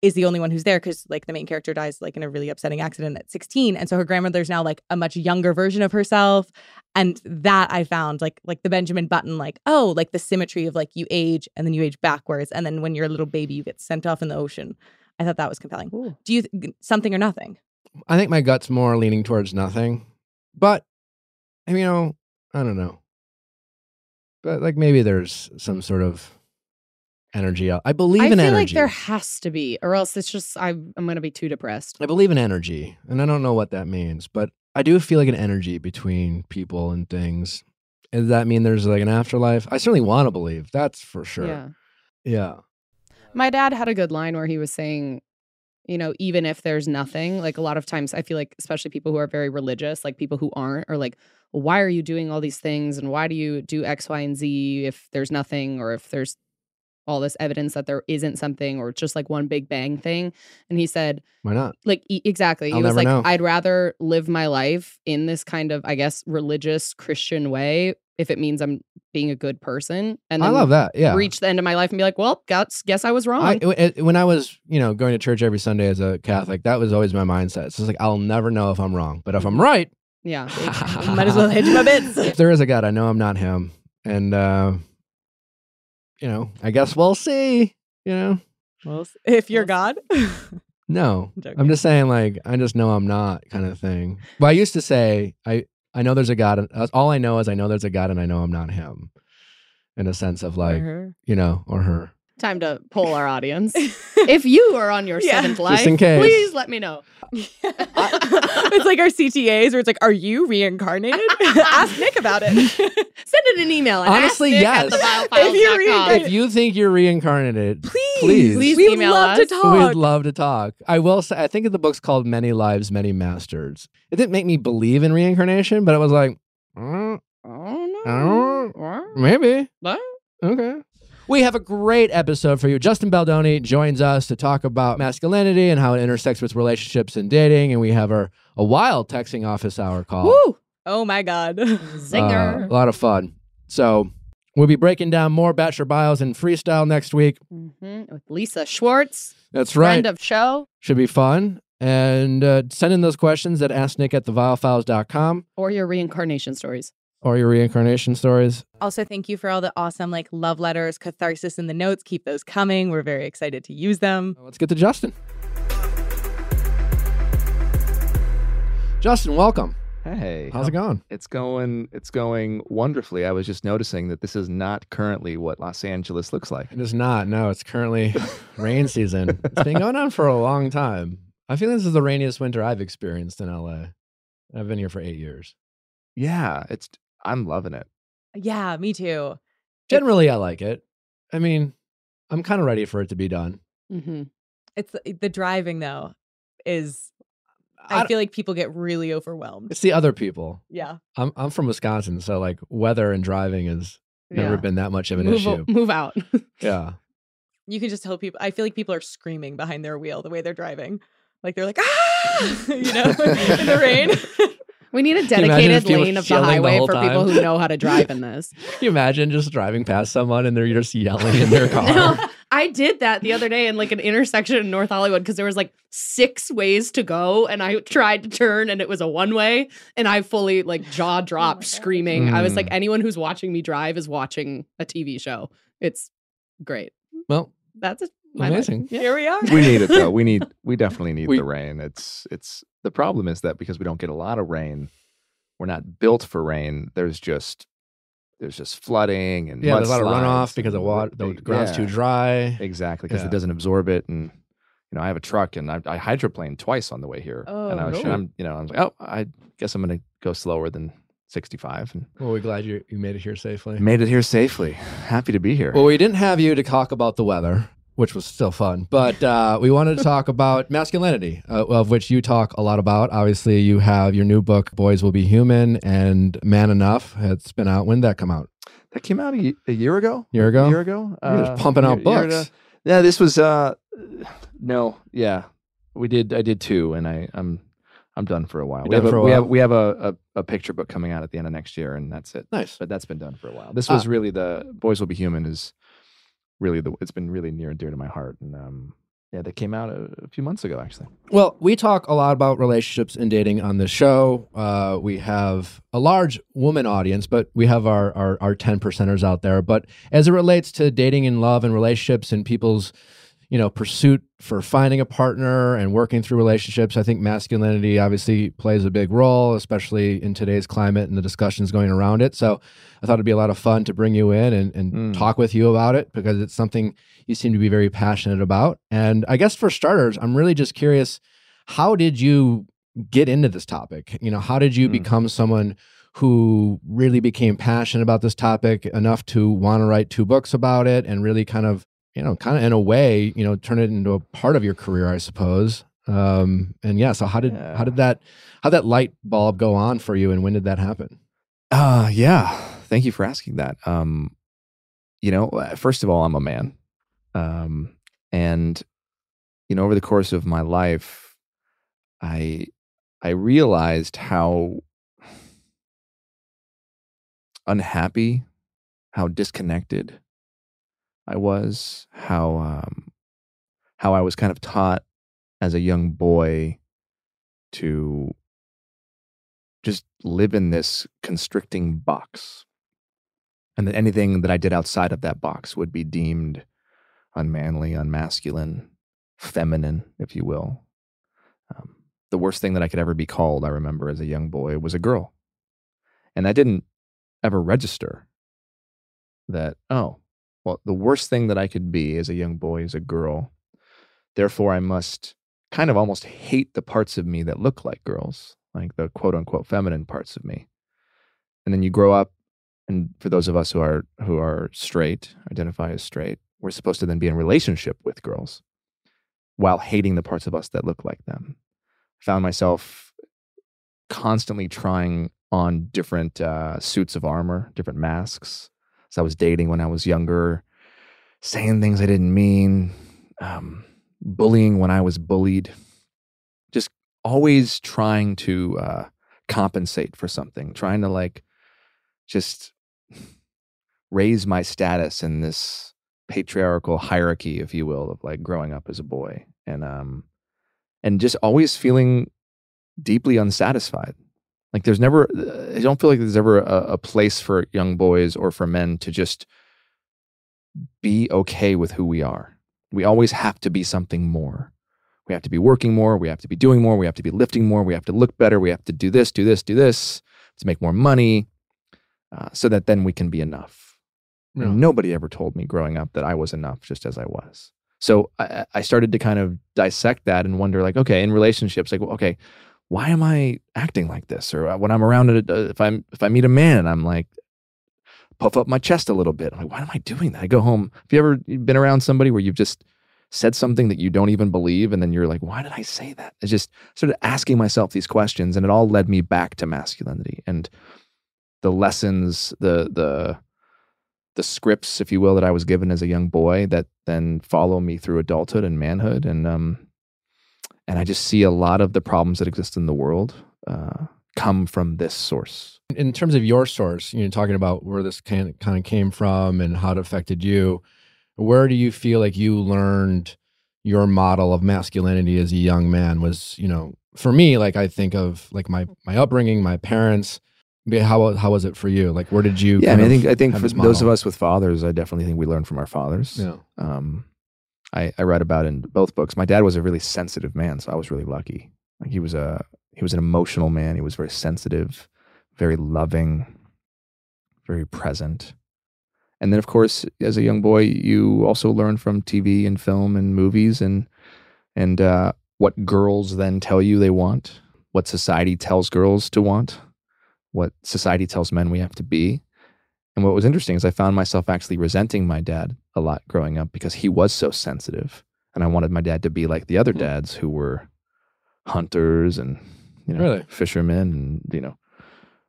is the only one who's there because like the main character dies like in a really upsetting accident at 16 and so her grandmother's now like a much younger version of herself and that i found like like the benjamin button like oh like the symmetry of like you age and then you age backwards and then when you're a little baby you get sent off in the ocean i thought that was compelling Ooh. do you th- something or nothing I think my gut's more leaning towards nothing. But I mean, you know, I don't know. But like maybe there's some sort of energy. Uh, out- I believe I in feel energy. like there has to be, or else it's just I, I'm going to be too depressed. I believe in energy, and I don't know what that means, but I do feel like an energy between people and things. Does that mean there's like an afterlife? I certainly want to believe. That's for sure. Yeah. Yeah. My dad had a good line where he was saying, you know, even if there's nothing, like a lot of times I feel like, especially people who are very religious, like people who aren't, are like, why are you doing all these things? And why do you do X, Y, and Z if there's nothing or if there's all this evidence that there isn't something or just like one big bang thing? And he said, Why not? like e- exactly. He I'll was never like, know. I'd rather live my life in this kind of, I guess, religious Christian way if it means I'm being a good person. And I love that. Yeah. reach the end of my life and be like, well, guess, guess I was wrong. I, when I was, you know, going to church every Sunday as a Catholic, that was always my mindset. It's just like I'll never know if I'm wrong, but if I'm right, yeah. might as well hedge my bets if there is a God, I know I'm not him, and uh, you know, I guess we'll see. You know, Well, if you're God. no. I'm just saying, like, I just know I'm not kind of thing. But I used to say, I I know there's a God. and- uh, All I know is I know there's a God, and I know I'm not Him. In a sense of like, you know, or her. Time to poll our audience. if you are on your Yeah. seventh life, please let me know. it's like our CTAs where it's like, are you reincarnated? Ask Nick about it. Send it an email. at Honestly, asknick yes. If you're theviallfiles.com. reincarnated- If you think you're reincarnated, Please, Please. Please We'd email love us. to talk. We'd love to talk. I will say, I think the book's called Many Lives, Many Masters. It didn't make me believe in reincarnation, but it was like, mm, Oh Oh. no. maybe. What? Okay. We have a great episode for you. Justin Baldoni joins us to talk about masculinity and how it intersects with relationships and dating. And we have our a wild texting office hour call. Woo! Oh my God. Uh, Zinger. a lot of fun. So we'll be breaking down more bachelor bios and freestyle next week. hmm With Lisa Schwartz, That's right. friend of show, Should be fun. And uh, send in those questions at asknick at theviallfiles.com or your reincarnation stories. Or your reincarnation stories. Also, thank you for all the awesome like love letters, catharsis in the notes. Keep those coming. We're very excited to use them. Let's get to Justin. Justin, welcome. Hey, How's it going? It's going. It's going wonderfully. I was just noticing that this is not currently what Los Angeles looks like. It is not. No, it's currently rain season. It's been going on for a long time. I feel this is the rainiest winter I've experienced in LA. I've been here for eight years. Yeah, it's. I'm loving it. Yeah, me too. Generally, I like it. I mean, I'm kind of ready for it to be done. Mm-hmm. It's the driving though is I I feel like people get really overwhelmed. It's the other people. Yeah. I'm I'm from Wisconsin, so like weather and driving has never Yeah. been that much of an Move, issue. move out. Yeah. You can just tell people I feel like people are screaming behind their wheel the way they're driving. Like they're like, ah you know, in the rain. We need a you imagine if dedicated lane of the yelling the highway whole for people who know how to drive in this. Can you imagine just driving past someone and they're just yelling in their car? No, I did that the other day in like an intersection in North Hollywood because there was like six ways to go, and I tried to turn and it was a one way, and I fully like jaw dropped screaming. I was like, Mm. anyone who's watching me drive is watching a TV show. It's great. Well, That's it. My life. Amazing. Yeah. Here we are. We need it though. We need. We definitely need We- the rain. It's. It's. The problem is that because we don't get a lot of rain, we're not built for rain. There's just. There's just flooding and yeah, there's a lot of runoff because the water, the big- ground's too dry. Exactly, because Yeah. it doesn't absorb it, and you know, I have a truck, and I, I hydroplaned twice on the way here, oh, and I Oh. was, I'm, you know, I was like, oh, I guess I'm going to go slower than 65, and Well, we're glad you, you made it here safely. made it here safely. Happy to be here. Well, we didn't have you to talk about the weather, which was still fun, but uh, we wanted to talk about masculinity, uh, of which you talk a lot about. Obviously, you have your new book, Boys Will Be Human, and Man Enough. It's been out. When did that come out? that came out a, a year ago. Year ago? A year ago. You're just Uh, pumping out year- year books. ago. Yeah, this was. uh No, yeah, we did. I did two, and I, I'm, I'm done for a while. We have, a, a we have we have a, a a picture book coming out at the end of next year, and that's it. Nice. But that's been done for a while. This Ah. was really the Boys Will Be Human is really the. It's been really near and dear to my heart, and um, yeah, that came out a, a few months ago actually. Well, we talk a lot about relationships and dating on the show. Uh, we have a large woman audience, but we have our, our our ten percenters out there. But as it relates to dating and love and relationships and people's you know pursuit for finding a partner and working through relationships, I think masculinity obviously plays a big role, especially in today's climate and the discussions going around it. So I thought it'd be a lot of fun to bring you in and, and Mm. talk with you about it because it's something you seem to be very passionate about. And I guess for starters, I'm really just curious how did you get into this topic? You know, how did you Hmm. become someone who really became passionate about this topic enough to want to write two books about it and really kind of, you know, kind of in a way, you know, turn it into a part of your career, I suppose. Um, and yeah, so how did how did that how that light bulb go on for you and when did that happen? Uh yeah. Thank you for asking that. Um, you know, uh, first of all, I'm a man, um, and you know, over the course of my life, I I realized how unhappy, how disconnected I was, how um, how I was kind of taught as a young boy to just live in this constricting box and that anything that I did outside of that box would be deemed unmanly, unmasculine, feminine, if you will. Um, the worst thing that I could ever be called, I remember as a young boy, was a girl. And I didn't ever register that, oh, well, the worst thing that I could be as a young boy is a girl. Therefore, I must kind of almost hate the parts of me that look like girls, like the quote unquote feminine parts of me. And then you grow up, and for those of us who are who are straight, identify as straight, we're supposed to then be in relationship with girls while hating the parts of us that look like them. I found myself constantly trying on different uh, suits of armor, different masks. As I was dating when I was younger, saying things I didn't mean, um, bullying when I was bullied, just always trying to uh, compensate for something, trying to like just raise my status in this patriarchal hierarchy, if you will, of like growing up as a boy, and um, and just always feeling deeply unsatisfied. Like there's never, I don't feel like there's ever a, a place for young boys or for men to just be okay with who we are. We always have to be something more. We have to be working more. We have to be doing more. We have to be lifting more. We have to look better. We have to do this, do this, do this to make more money uh, so that then we can be enough. Yeah. Nobody ever told me growing up that I was enough just as I was. So I, I started to kind of dissect that and wonder, like, okay, in relationships, like, well, okay, why am I acting like this? Or uh, when I'm around it, uh, if I'm if I meet a man I'm like, puff up my chest a little bit, I'm like, why am I doing that? I go home. Have you ever been around somebody where you've just said something that you don't even believe, and then you're like, why did I say that? I just started asking myself these questions, and it all led me back to masculinity and the lessons, the the the scripts, if you will, that I was given as a young boy that then follow me through adulthood and manhood. And um, and I just see a lot of the problems that exist in the world uh, come from this source. In terms of your source, you know, talking about where this kind of, kind of came from and how it affected you, where do you feel like you learned your model of masculinity as a young man? Was you know, for me, like I think of like my my upbringing, my parents. How how was it for you? Like, where did you? Yeah, I mean, I think I think for those of us with fathers, I definitely think we learn from our fathers. Yeah. um, I, I read about in both books. My dad was a really sensitive man, so I was really lucky. Like he was a he was an emotional man. He was very sensitive, very loving, very present. And then, of course, as a young boy, you also learn from TV and film and movies and and uh, what girls then tell you they want, what society tells girls to want, what society tells men we have to be. And what was interesting is I found myself actually resenting my dad a lot growing up because he was so sensitive. And I wanted my dad to be like the other Hmm. dads who were hunters and you know Really? fishermen and you know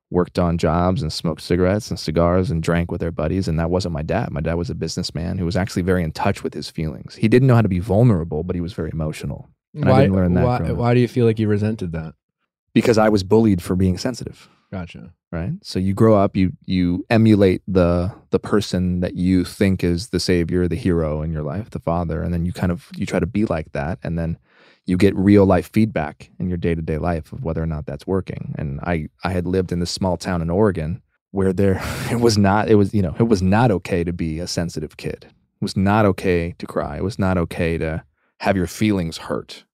worked on jobs and smoked cigarettes and cigars and drank with their buddies and that wasn't my dad. My dad was a businessman who was actually very in touch with his feelings. He didn't know how to be vulnerable, but he was very emotional. And I Why, didn't learn that why, why do you feel like you resented that? Because I was bullied for being sensitive. Gotcha. right? So you grow up you you emulate the the person that you think is the savior the hero in your life the father and then you kind of you try to be like that and then you get real life feedback in your day-to-day life of whether or not that's working. And i i had lived in this small town in oregon where there it was not it was you know it was not okay to be a sensitive kid. It was not okay to cry. It was not okay to have your feelings hurt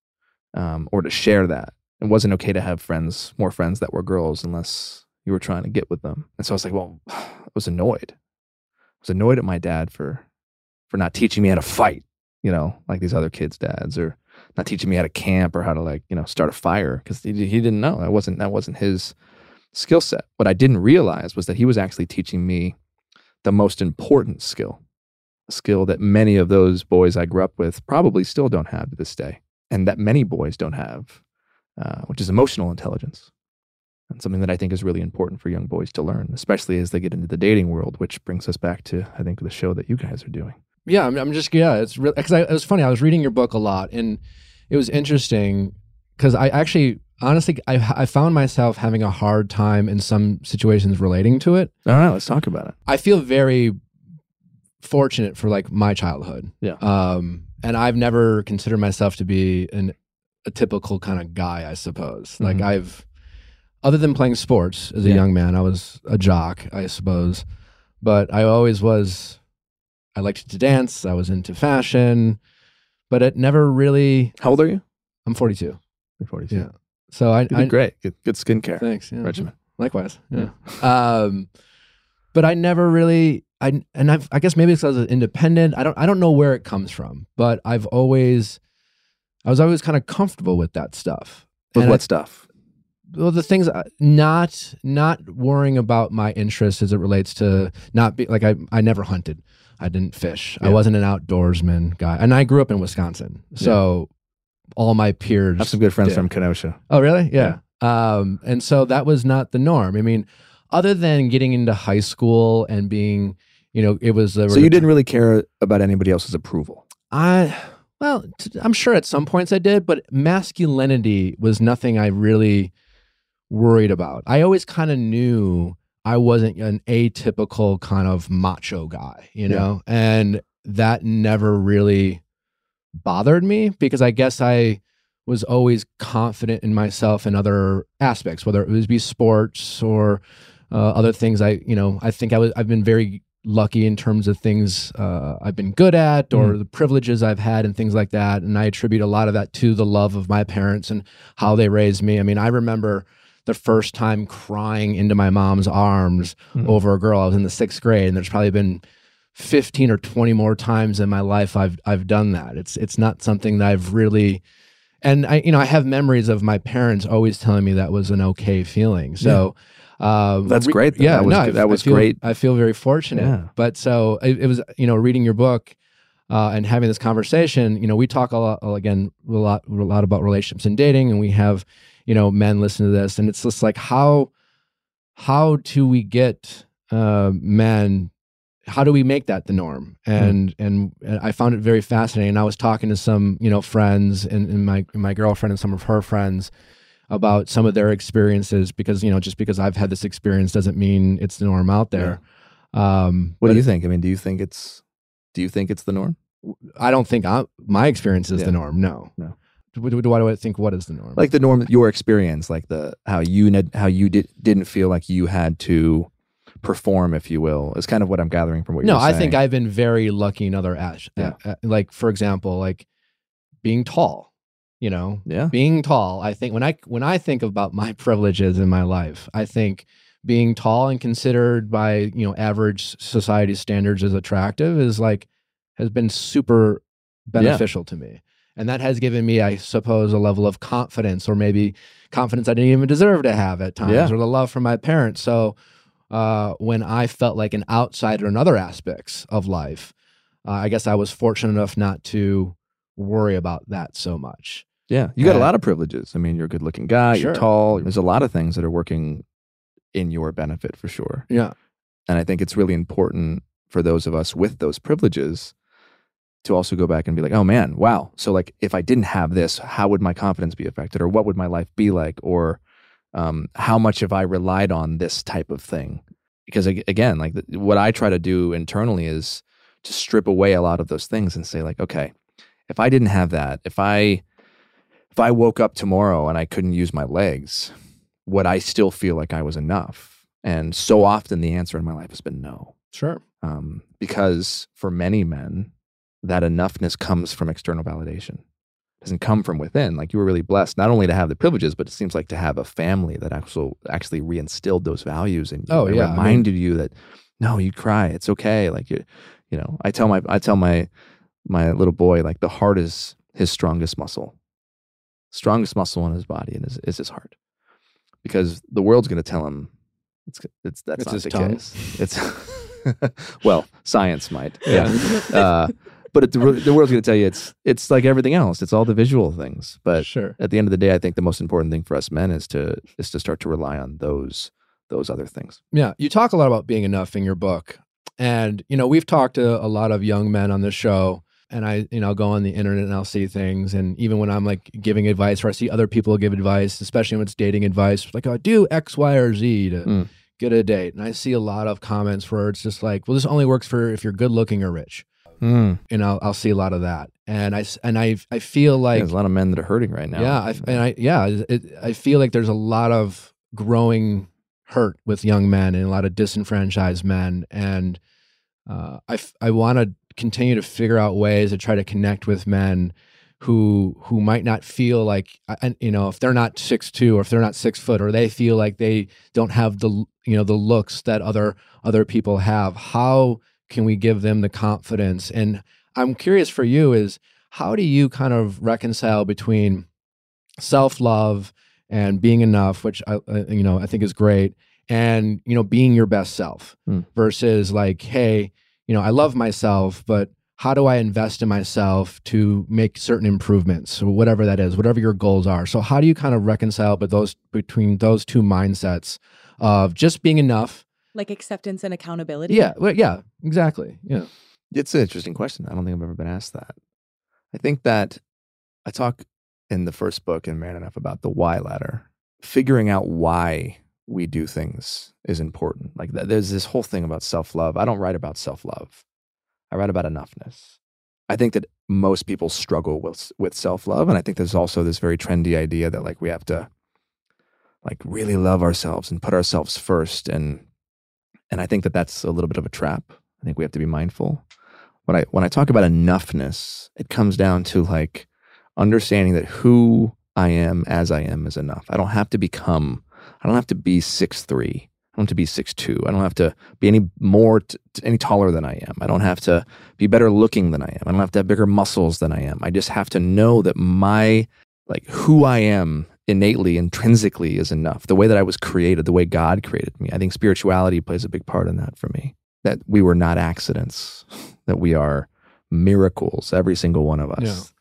um, or to share that it wasn't okay to have friends, more friends that were girls, unless you were trying to get with them. And so I was like, well, I was annoyed. I was annoyed at my dad for for not teaching me how to fight, you know, like these other kids' dads, or not teaching me how to camp or how to like, you know, start a fire because he, he didn't know. That wasn't that wasn't his skill set. What I didn't realize was that he was actually teaching me the most important skill, a skill that many of those boys I grew up with probably still don't have to this day, and that many boys don't have uh, which is emotional intelligence. And something that I think is really important for young boys to learn, especially as they get into the dating world, which brings us back to, I think, the show that you guys are doing. Yeah, I'm, I'm just yeah. It's really because it was funny. I was reading your book a lot, and it was interesting because I actually, honestly, I I found myself having a hard time in some situations relating to it. All right, let's talk about it. I feel very fortunate for like my childhood. Yeah. Um, and I've never considered myself to be an a typical kind of guy. I suppose. Like Mhm. I've, other than playing sports as a Yeah. young man, I was a jock, I suppose. but I always was. I liked to dance. I was into fashion, but it never really. How old are you? I'm 42, You're 42. Yeah. so I. I great. Good, good skincare Thanks. Yeah. regimen. Likewise. Yeah. um, but I never really. I and I've, I guess maybe it's because I was independent. I don't. I don't know where it comes from, but I've always. I was always kind of comfortable with that stuff. With And I- what stuff? well the things uh, not not worrying about my interests as it relates to not be like i i never hunted i didn't fish i wasn't an outdoorsman guy and i grew up in wisconsin so all my peers I have some good friends did. from Kenosha. oh really yeah. um and so that was not the norm i mean other than getting into high school and being you know it was the So you didn't really care about anybody else's approval. I well, t- I'm sure at some points I did, but masculinity was nothing I really worried about. I always kind of knew I wasn't an atypical kind of macho guy, you Yeah. know, and that never really bothered me because I guess I was always confident in myself in other aspects, whether it was be sports or uh, other things. I, you know, I think I was, I've been very lucky in terms of things uh, I've been good at or the privileges I've had and things like that. And I attribute a lot of that to the love of my parents and how they raised me. I mean, I remember the first time crying into my mom's arms Mm. over a girl. I was in the sixth grade, and there's probably been 15 or 20 more times in my life I've I've done that. It's it's not something that I've really and I you know I have memories of my parents always telling me that was an okay feeling. So um, That's great, though. Yeah, That was no, that was I feel, great. I feel very fortunate. Yeah. But so it, it was you know reading your book uh, and having this conversation. You know we talk a lot again a lot a lot about relationships and dating, and we have you know men listen to this, and it's just like how how do we get uh, men how do we make that the norm and and, and i found it very fascinating i was talking to some you know friends and, and my and my girlfriend and some of her friends about some of their experiences because you know just because i've had this experience doesn't mean it's the norm out there um What do you think? I mean, do you think it's do you think it's the norm? i don't think I, my experience is Yeah. the norm no No. do, do, do I think what is the norm Like the norm, your experience, like the how you how you did didn't feel like you had to perform, if you will, is kind of what I'm gathering from what you're saying. No, I think i've been very lucky in other ash Yeah. uh, like for example like being tall you know yeah. being tall i think when i when i think about my privileges in my life i think being tall and considered by you know average society standards as attractive is like has been super beneficial to me and that has given me i suppose a level of confidence or maybe confidence i didn't even deserve to have at times Yeah. or the love from my parents so uh, when i felt like an outsider in other aspects of life uh, i guess i was fortunate enough not to worry about that so much Yeah, you got a lot of privileges. I mean, you're a good-looking guy. You're tall. There's a lot of things that are working in your benefit for sure. yeah And I think it's really important for those of us with those privileges to also go back and be like, oh man, wow. So like, if I didn't have this, how would my confidence be affected, or what would my life be like, or um, how much have I relied on this type of thing? Because again, like the, what I try to do internally is to strip away a lot of those things and say like, okay, if I didn't have that, if I if I woke up tomorrow and I couldn't use my legs, would I still feel like I was enough? And so often the answer in my life has been no. sure Um, because for many men, that enoughness comes from external validation. It doesn't come from within. Like you were really blessed not only to have the privileges, but it seems like to have a family that actually actually reinstilled those values in you. Oh, and yeah. I mean- reminded you that no, you cry, it's okay. Like you, you know, I tell my I tell my my little boy like the heart is his strongest muscle. Strongest muscle in his body and is, is his heart. Because the world's going to tell him it's it's that's It's not his the tongue. case. It's well, science might. Yeah. uh, but the, the world's going to tell you it's it's like everything else. It's all the visual things. But sure at the end of the day, I think the most important thing for us men is to is to start to rely on those those other things. Yeah, you talk a lot about being enough in your book. And, you know, we've talked to a lot of young men on this show. And I, you know, go on the internet and I'll see things. And even when I'm like giving advice or I see other people give advice, especially when it's dating advice, like, oh, do X, Y, or Z to Mm. get a date. And I see a lot of comments where it's just like, well, this only works for if you're good looking or rich. Mm. And I'll, I'll see a lot of that. And I, and I, I feel like, There's a lot of men that are hurting right now. yeah, I, and I, yeah, it, I feel like there's a lot of growing hurt with young men and a lot of disenfranchised men. And uh, I, I want to continue to figure out ways to try to connect with men who who might not feel like you know if they're not six two or if they're not six foot or they feel like they don't have the you know the looks that other other people have how can we give them the confidence and i'm curious for you is how do you kind of reconcile between self-love and being enough which i you know i think is great and you know being your best self Mm. versus like hey you know i love myself but how do I invest in myself to make certain improvements, or whatever that is, whatever your goals are. So how do you kind of reconcile but those between those two mindsets of just being enough? Like acceptance and accountability. Yeah, well, yeah, exactly. Yeah. It's an interesting question. I don't think I've ever been asked that. I think that I talk in the first book in Man Enough about the why ladder. Figuring out why we do things is important. Like th- there's this whole thing about self love. I don't write about self love. I write about enoughness. I think that most people struggle with with self love, and I think there's also this very trendy idea that like we have to like really love ourselves and put ourselves first, and and I think that that's a little bit of a trap. I think we have to be mindful. When I when I talk about enoughness, it comes down to like understanding that who I am as I am is enough. I don't have to become. I don't have to be six three. I don't have to be six two. I don't have to be any more t- any taller than I am. I don't have to be better looking than I am. I don't have to have bigger muscles than I am. I just have to know that my like who I am innately, intrinsically is enough. The way that I was created, the way God created me. I think spirituality plays a big part in that for me. That we were not accidents, that we are miracles, every single one of us. Yeah.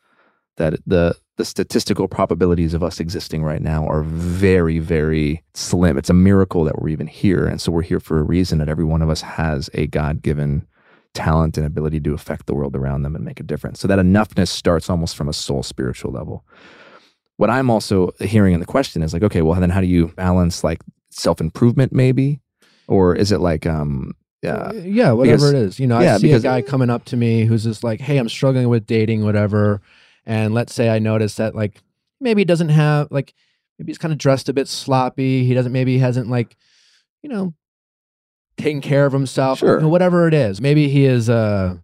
That the the statistical probabilities of us existing right now are very, very slim. It's a miracle that we're even here. And so we're here for a reason that every one of us has a God given talent and ability to affect the world around them and make a difference. So that enoughness starts almost from a soul spiritual level. What I'm also hearing in the question is like, okay, well, then how do you balance like self improvement maybe? Or is it like, um, yeah, yeah, whatever because- it is. You know, yeah, I see a guy coming up to me who's just like, "Hey, I'm struggling with dating, whatever." And let's say I notice that like maybe he doesn't have like maybe he's kind of dressed a bit sloppy. He doesn't maybe he hasn't like you know taken care of himself. Sure. you know, whatever it is. Maybe he is uh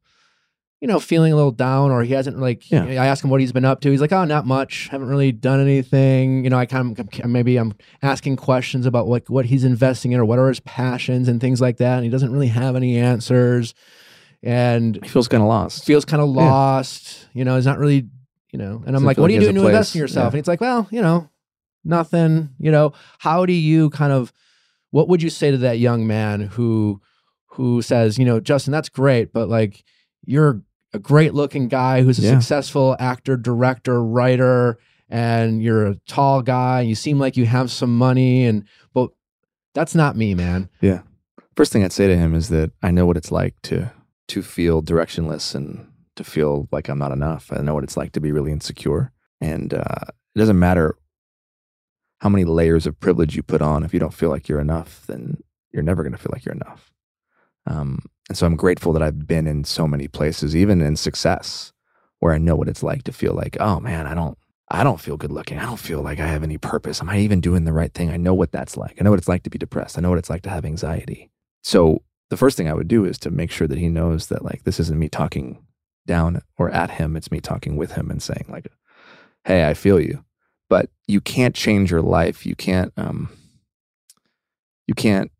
you know feeling a little down or he hasn't like Yeah. I ask him what he's been up to. He's like, "Oh, not much. Haven't really done anything." You know, I kind of maybe I'm asking questions about what what he's investing in or what are his passions and things like that and he doesn't really have any answers and he feels kind of lost. feels kind of lost you know he's not really you know and i'm Doesn't like what like are you doing to invest in yourself Yeah. and it's like well you know nothing you know how do you kind of what would you say to that young man who who says you know justin that's great but like you're a great looking guy who's a Yeah. successful actor director writer and you're a tall guy and you seem like you have some money and but that's not me man Yeah. First thing I'd say to him is that I know what it's like to to feel directionless and to feel like I'm not enough. I know what it's like to be really insecure, and uh, it doesn't matter how many layers of privilege you put on. If you don't feel like you're enough, then you're never going to feel like you're enough. Um, and so I'm grateful that I've been in so many places, even in success, where I know what it's like to feel like, oh man, I don't. I don't feel good looking. I don't feel like I have any purpose. Am I even doing the right thing? I know what that's like. I know what it's like to be depressed. I know what it's like to have anxiety. So the first thing I would do is to make sure that he knows that like this isn't me talking down or at him. It's me talking with him and saying like, "Hey, I feel you," but you can't change your life. You can't. Um, you can't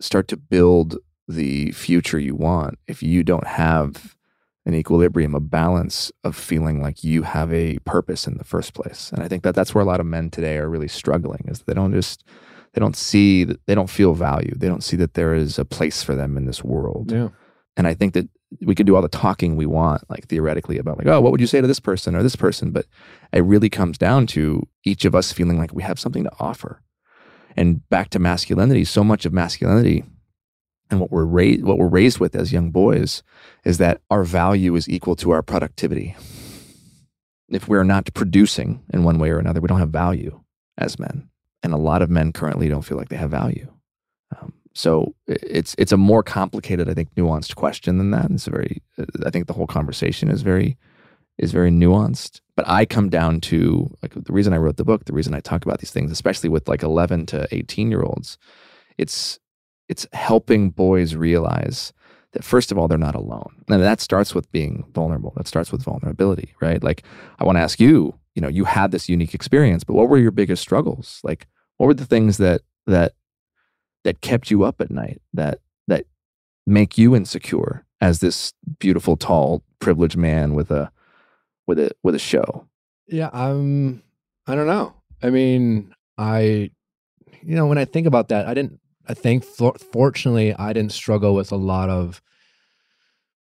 start to build the future you want if you don't have an equilibrium, a balance of feeling like you have a purpose in the first place. And I think that that's where a lot of men today are really struggling is they don't just they don't see that they don't feel value. They don't see that there is a place for them in this world. yeah And I think that we can do all the talking we want, like theoretically about like, oh, what would you say to this person or this person? But it really comes down to each of us feeling like we have something to offer. And back to masculinity, so much of masculinity and what we're raised what we're raised with as young boys is that our value is equal to our productivity. If we're not producing in one way or another, we don't have value as men. And a lot of men currently don't feel like they have value. So it's it's a more complicated, I think, nuanced question than that. It's a very, uh, I think the whole conversation is very is very nuanced. But I come down to like the reason I wrote the book, the reason I talk about these things, especially with like 11 to 18 year olds, it's it's helping boys realize that first of all they're not alone. And that starts with being vulnerable. That starts with vulnerability, right? Like I want to ask you, you know, you had this unique experience, but what were your biggest struggles? Like what were the things that that that kept you up at night that that make you insecure as this beautiful tall privileged man with a with a with a show? Yeah, I'm. I don't know. I mean, I, you know, when I think about that, I didn't. I think, for, fortunately, I didn't struggle with a lot of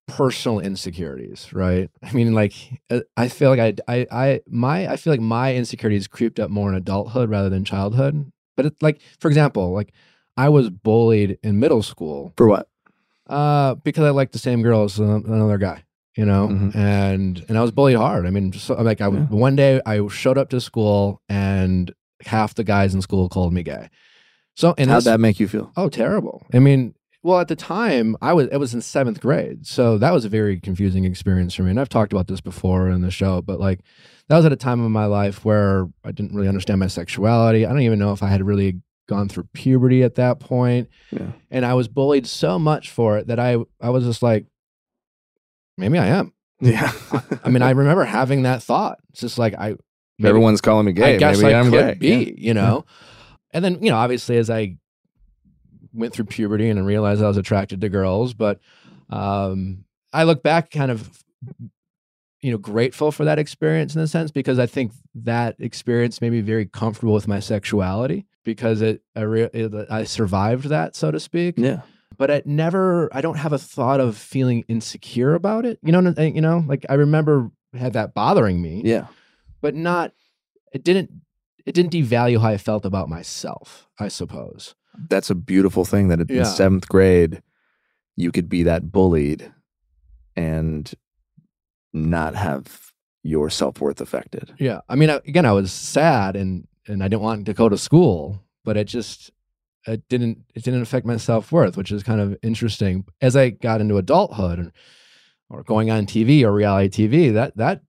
personal insecurities. Right. I mean, like, uh, I feel like I, I, I, my, I feel like my insecurities creeped up more in adulthood rather than childhood. But it's like, for example, like, I was bullied in middle school. For what? Uh, because I liked the same girl as another guy you know, Mhm. and and I was bullied hard. I mean, so, like I Yeah. one day I showed up to school and half the guys in school called me gay. So and How'd that make you feel? oh terrible. I mean, well at the time I was it was in seventh grade, so that was a very confusing experience for me. And I've talked about this before in the show, but like that was at a time of my life where I didn't really understand my sexuality. I don't even know if I had really gone through puberty at that point Yeah. and I was bullied so much for it that I I was just like, maybe I am. Yeah. I mean, I remember having that thought. It's just like I, maybe, Everyone's calling me gay. I guess Maybe I I'm could gay. be, you know. And then you know, obviously, as I went through puberty and realized I was attracted to girls, but um, I look back kind of you know grateful for that experience in a sense because I think that experience made me very comfortable with my sexuality because it I, re- it, I survived that so to speak Yeah. but it never i don't have a thought of feeling insecure about it you know you know like i remember had that bothering me Yeah. but not it didn't it didn't devalue how i felt about myself i suppose That's a beautiful thing that in Yeah. seventh grade, you could be that bullied and not have your self worth affected. yeah i mean I, again i was sad and and i didn't want to go to school but it just it didn't it didn't affect my self-worth which is kind of interesting as i got into adulthood and or going on tv or reality tv that that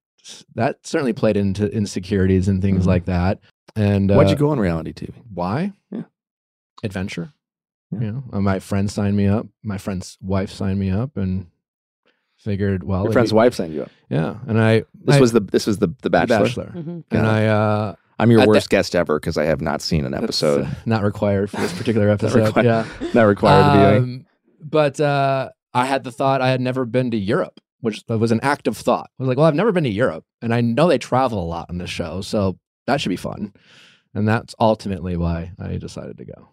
that certainly played into insecurities and things Mhm. like that and Why'd uh, you go on reality TV? Why? Yeah. Adventure. Yeah. You know, my friend signed me up. My friend's wife signed me up, and figured, well, Your friend's you- wife signed you up. Yeah, and I This I- was the this was the the The Bachelor. Bachelor, Mhm. And it. I uh, I'm your At the- worst guest ever because I have not seen an episode. uh, not required for this particular episode. required. yeah, not required to be. like- Um, but uh, I had the thought I had never been to Europe, which was an active thought. I was like, well, I've never been to Europe, and I know they travel a lot on the show, so that should be fun. And that's ultimately why I decided to go.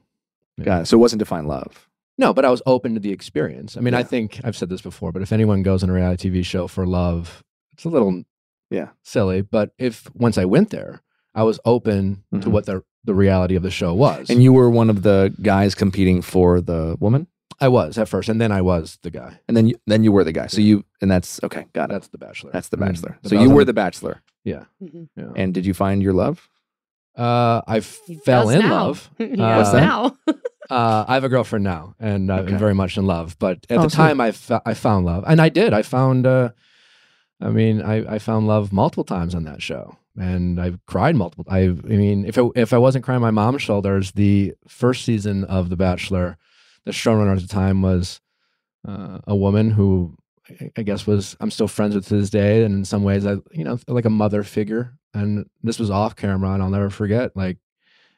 Yeah. Got it. So it wasn't to find love. No, but I was open to the experience. I mean, I think I've said this before, but if anyone goes on a reality TV show for love, it's a little Yeah. silly. But if once I went there, I was open to Mhm. what the the reality of the show was. And you were one of the guys competing for the woman, I was at first, and then I was the guy. and then you, then you were the guy. So you and that's okay. Got it. That's the Bachelor. That's the I mean, Bachelor. So that you were the Bachelor, yeah. Mhm. yeah. and did you find your love? Uh, I He fell in now. love. He Uh, does that? now. Uh, I have a girlfriend now, and I'm Okay. very much in love. But at Oh, the sweet. time, I fo- I found love, and I did. I found. Uh, I mean, I, I found love multiple times on that show, and I've cried multiple. I I mean, if it, if I wasn't crying my mom's shoulders, the first season of The Bachelor, the showrunner at the time was uh, a woman who I- I guess was I'm still friends with to this day, and in some ways, I you know like a mother figure. And this was off camera, and I'll never forget. Like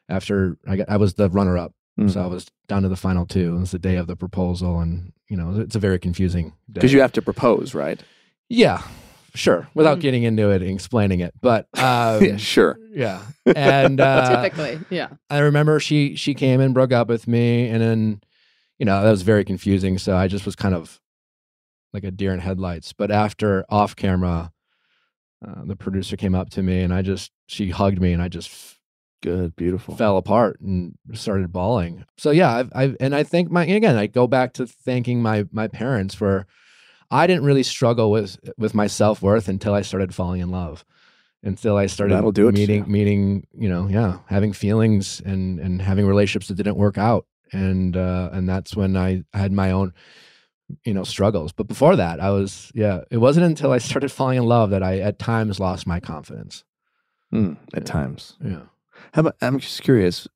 after I got, I was the runner up. Mm. So I was down to the final two. It was the day of the proposal, and you know, it's a very confusing day. Because you have to propose, right? yeah, sure, without Mm. getting into it and explaining it, but um, yeah, sure. yeah. And uh, Typically, yeah. I remember she she came and broke up with me, and then you know that was very confusing. So I just was kind of like a deer in headlights. But after off camera, uh, the producer came up to me, and I just she hugged me, and I just Good, beautiful. fell apart and started bawling. So yeah, I've, I've and I think my again I go back to thanking my my parents for I didn't really struggle with with my self worth until I started falling in love. Until I started That'll do it meeting you. meeting you know yeah having feelings and and having relationships that didn't work out and uh and that's when I had my own you know struggles but before that I was yeah it wasn't until I started falling in love that I at times lost my confidence Mm, at Yeah. times. yeah How about? I'm just curious.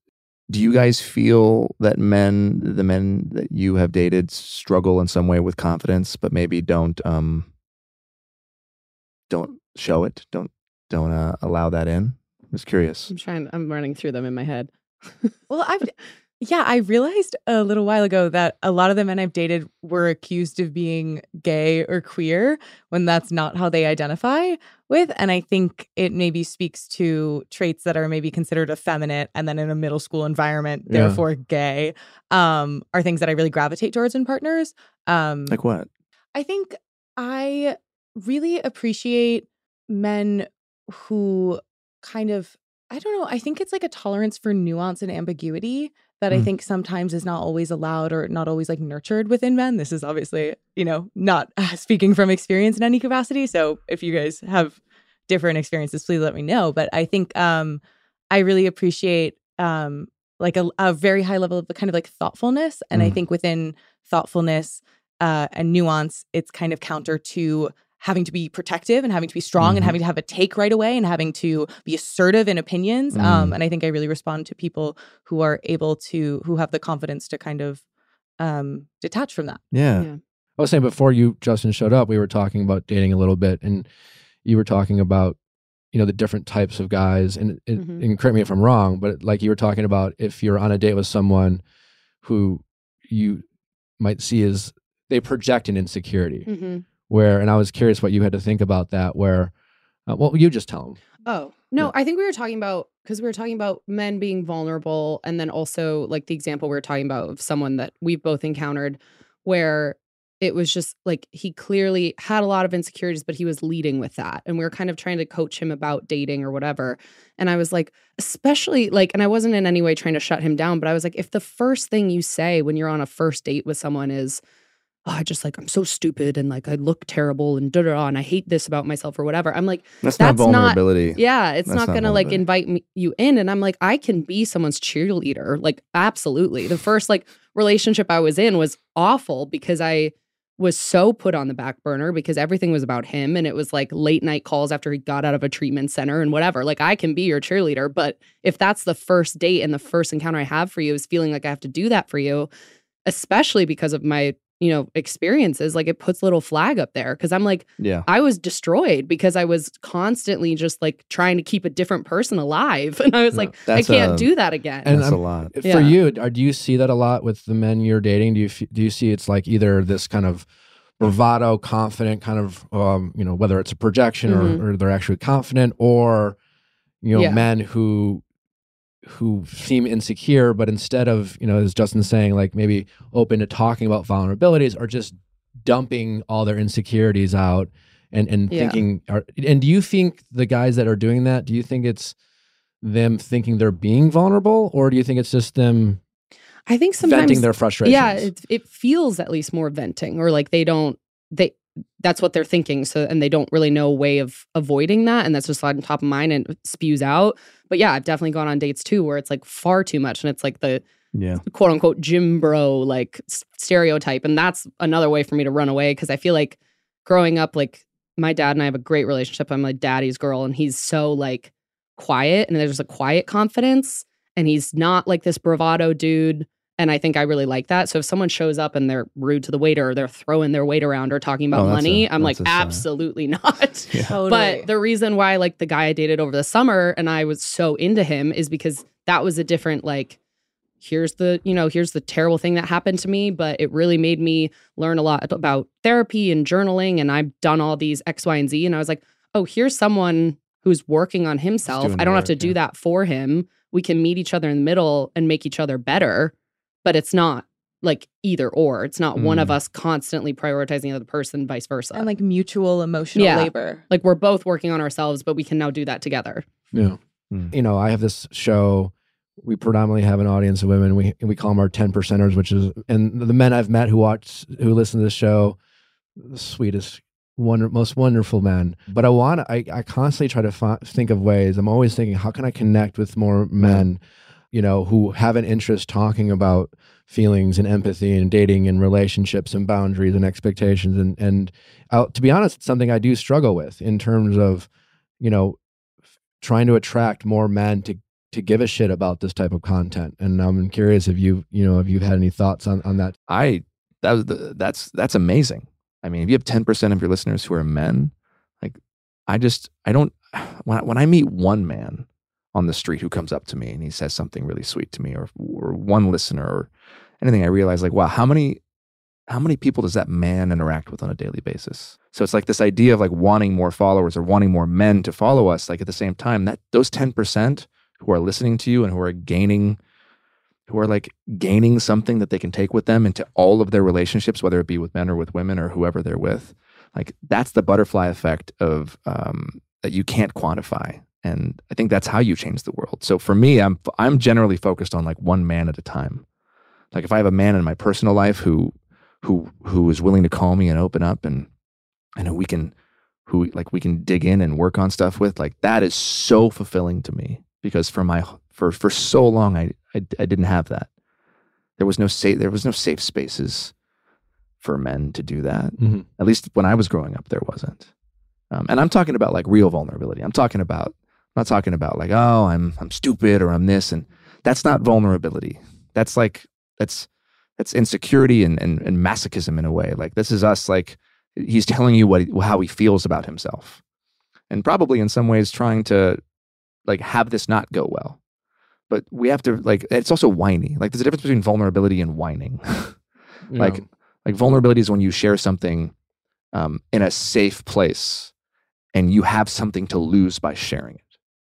Do you guys feel that men, the men that you have dated, struggle in some way with confidence, but maybe don't um don't show it, don't don't uh, allow that in? I'm just curious. I'm trying. I'm running through them in my head. Well, I've yeah, I realized a little while ago that a lot of the men I've dated were accused of being gay or queer when that's not how they identify with. And I think it maybe speaks to traits that are maybe considered effeminate and then in a middle school environment, Yeah. therefore gay, um, are things that I really gravitate towards in partners. Um, Like what? I think I really appreciate men who kind of I don't know, I think it's like a tolerance for nuance and ambiguity that I Mm. think sometimes is not always allowed or not always like nurtured within men. This is obviously, you know, not speaking from experience in any capacity. So if you guys have different experiences, please let me know. But I think um I really appreciate um like a, a very high level of the kind of like thoughtfulness. And I Mm. think within thoughtfulness uh, and nuance, it's kind of counter to having to be protective and having to be strong and Mhm. having to have a take right away and having to be assertive in opinions. Um, Mm. and I think I really respond to people who are able to, who have the confidence to kind of um, detach from that. Yeah. Yeah. I was saying before you, Justin, showed up, we were talking about dating a little bit, and you were talking about, you know, the different types of guys, and and, Mhm. and correct me if I'm wrong, but like you were talking about, if you're on a date with someone who you might see as they project an insecurity, Mm-hmm. Where, and I was curious what you had to think about that. Where, uh, well, you just tell them. Oh, no, Yeah. I think we were talking about because we were talking about men being vulnerable and then also like the example we were talking about of someone that we've both encountered where it was just like he clearly had a lot of insecurities, but he was leading with that. And we were kind of trying to coach him about dating or whatever. And I was like, especially like, and I wasn't in any way trying to shut him down, but I was like, if the first thing you say when you're on a first date with someone is, oh, I just like, I'm so stupid and like I look terrible and da da and I hate this about myself or whatever. I'm like, That's, That's not not- vulnerability. yeah, it's That's not not gonna like invite me, you in. And I'm like, I can be someone's cheerleader. Like, absolutely. The first like relationship I was in was awful because I was so put on the back burner because everything was about him and it was like late night calls after he got out of a treatment center and whatever. Like I can be your cheerleader, but if that's the first date and the first encounter I have for you is feeling like I have to do that for you, especially because of my, you know, experiences, like it puts a little flag up there because I'm like Yeah. I was destroyed because I was constantly just like trying to keep a different person alive. And I was Yeah, like, that's I can't a- do that again. And That's I'm- a lot. For Yeah. you, are, do you see that a lot with the men you're dating? Do you do you see it's like either this kind of bravado, confident kind of, um, you know, whether it's a projection Mhm. or, or they're actually confident, or you know, Yeah. men who who seem insecure, but instead of you know, as Justin's saying, like maybe open to talking about vulnerabilities, or just dumping all their insecurities out and and Yeah. thinking. Are, and do you think the guys that are doing that? Do you think it's them thinking they're being vulnerable, or do you think it's just them I think sometimes venting their frustrations? Yeah, it, it feels at least more venting or like they don't they that's what they're thinking. So and they don't really know a way of avoiding that. And that's just on top of mind and spews out. But yeah, I've definitely gone on dates too where it's like far too much and it's like the Yeah. quote unquote gym bro like stereotype and that's another way for me to run away because i feel like growing up like my dad and i have a great relationship i'm like daddy's girl and he's so like quiet and there's a quiet confidence and he's not like this bravado dude and i think i really like that so if someone shows up and they're rude to the waiter or they're throwing their weight around or talking about Oh, that's money a- i'm like that's a sign. absolutely not Yeah. Totally. but the reason why like the guy I dated over the summer and I was so into him is because that was a different like here's the you know here's the terrible thing that happened to me but it really made me learn a lot about therapy and journaling and I've done all these X Y and Z and I was like oh here's someone who's working on himself I don't have work, to do that for him we can meet each other in the middle and make each other better but it's not like either or it's not one of Mm. us constantly prioritizing the other person vice versa and like mutual emotional Yeah. labor. like we're both working on ourselves but we can now do that together Yeah. Mm. You know, I have this show. We predominantly have an audience of women. We we call them our ten percenters, which is and the men I've met who watch who listen to this show, the sweetest, wonder, most wonderful men. But I want to. I I constantly try to fi- think of ways. I'm always thinking, how can I connect with more men, you know, who have an interest talking about feelings and empathy and dating and relationships and boundaries and expectations and and uh, to be honest, it's something I do struggle with in terms of, you know, trying to attract more men to to give a shit about this type of content. And I'm curious if you you know if you've had any thoughts on on that. I that was the, that's that's amazing. I mean, if you have ten percent of your listeners who are men, like I just I don't when I, when I meet one man on the street who comes up to me and he says something really sweet to me, or or one listener or anything, I realize like wow, how many how many people does that man interact with on a daily basis? So it's like this idea of like wanting more followers or wanting more men to follow us. Like at the same time, that those ten percent who are listening to you and who are gaining who are like gaining something that they can take with them into all of their relationships, whether it be with men or with women or whoever they're with. Like that's the butterfly effect of um, that you can't quantify, and I think that's how you change the world. So for me, I'm I'm generally focused on like one man at a time. Like if I have a man in my personal life who who who is willing to call me and open up and and who we can who like we can dig in and work on stuff with, like that is so fulfilling to me because for my for for so long I I, I didn't have that. There was no safe there was no safe spaces for men to do that. Mm-hmm. At least when I was growing up, there wasn't. Um, and I'm talking about like real vulnerability. I'm talking about I'm not talking about like oh I'm I'm stupid or I'm this and that's not vulnerability. That's like that's that's insecurity and, and and masochism in a way. Like this is us like he's telling you what how he feels about himself, and probably in some ways trying to like have this not go well. But we have to like it's also whiny. Like there's a difference between vulnerability and whining. Like know, like vulnerability is when you share something um, in a safe place and you have something to lose by sharing it.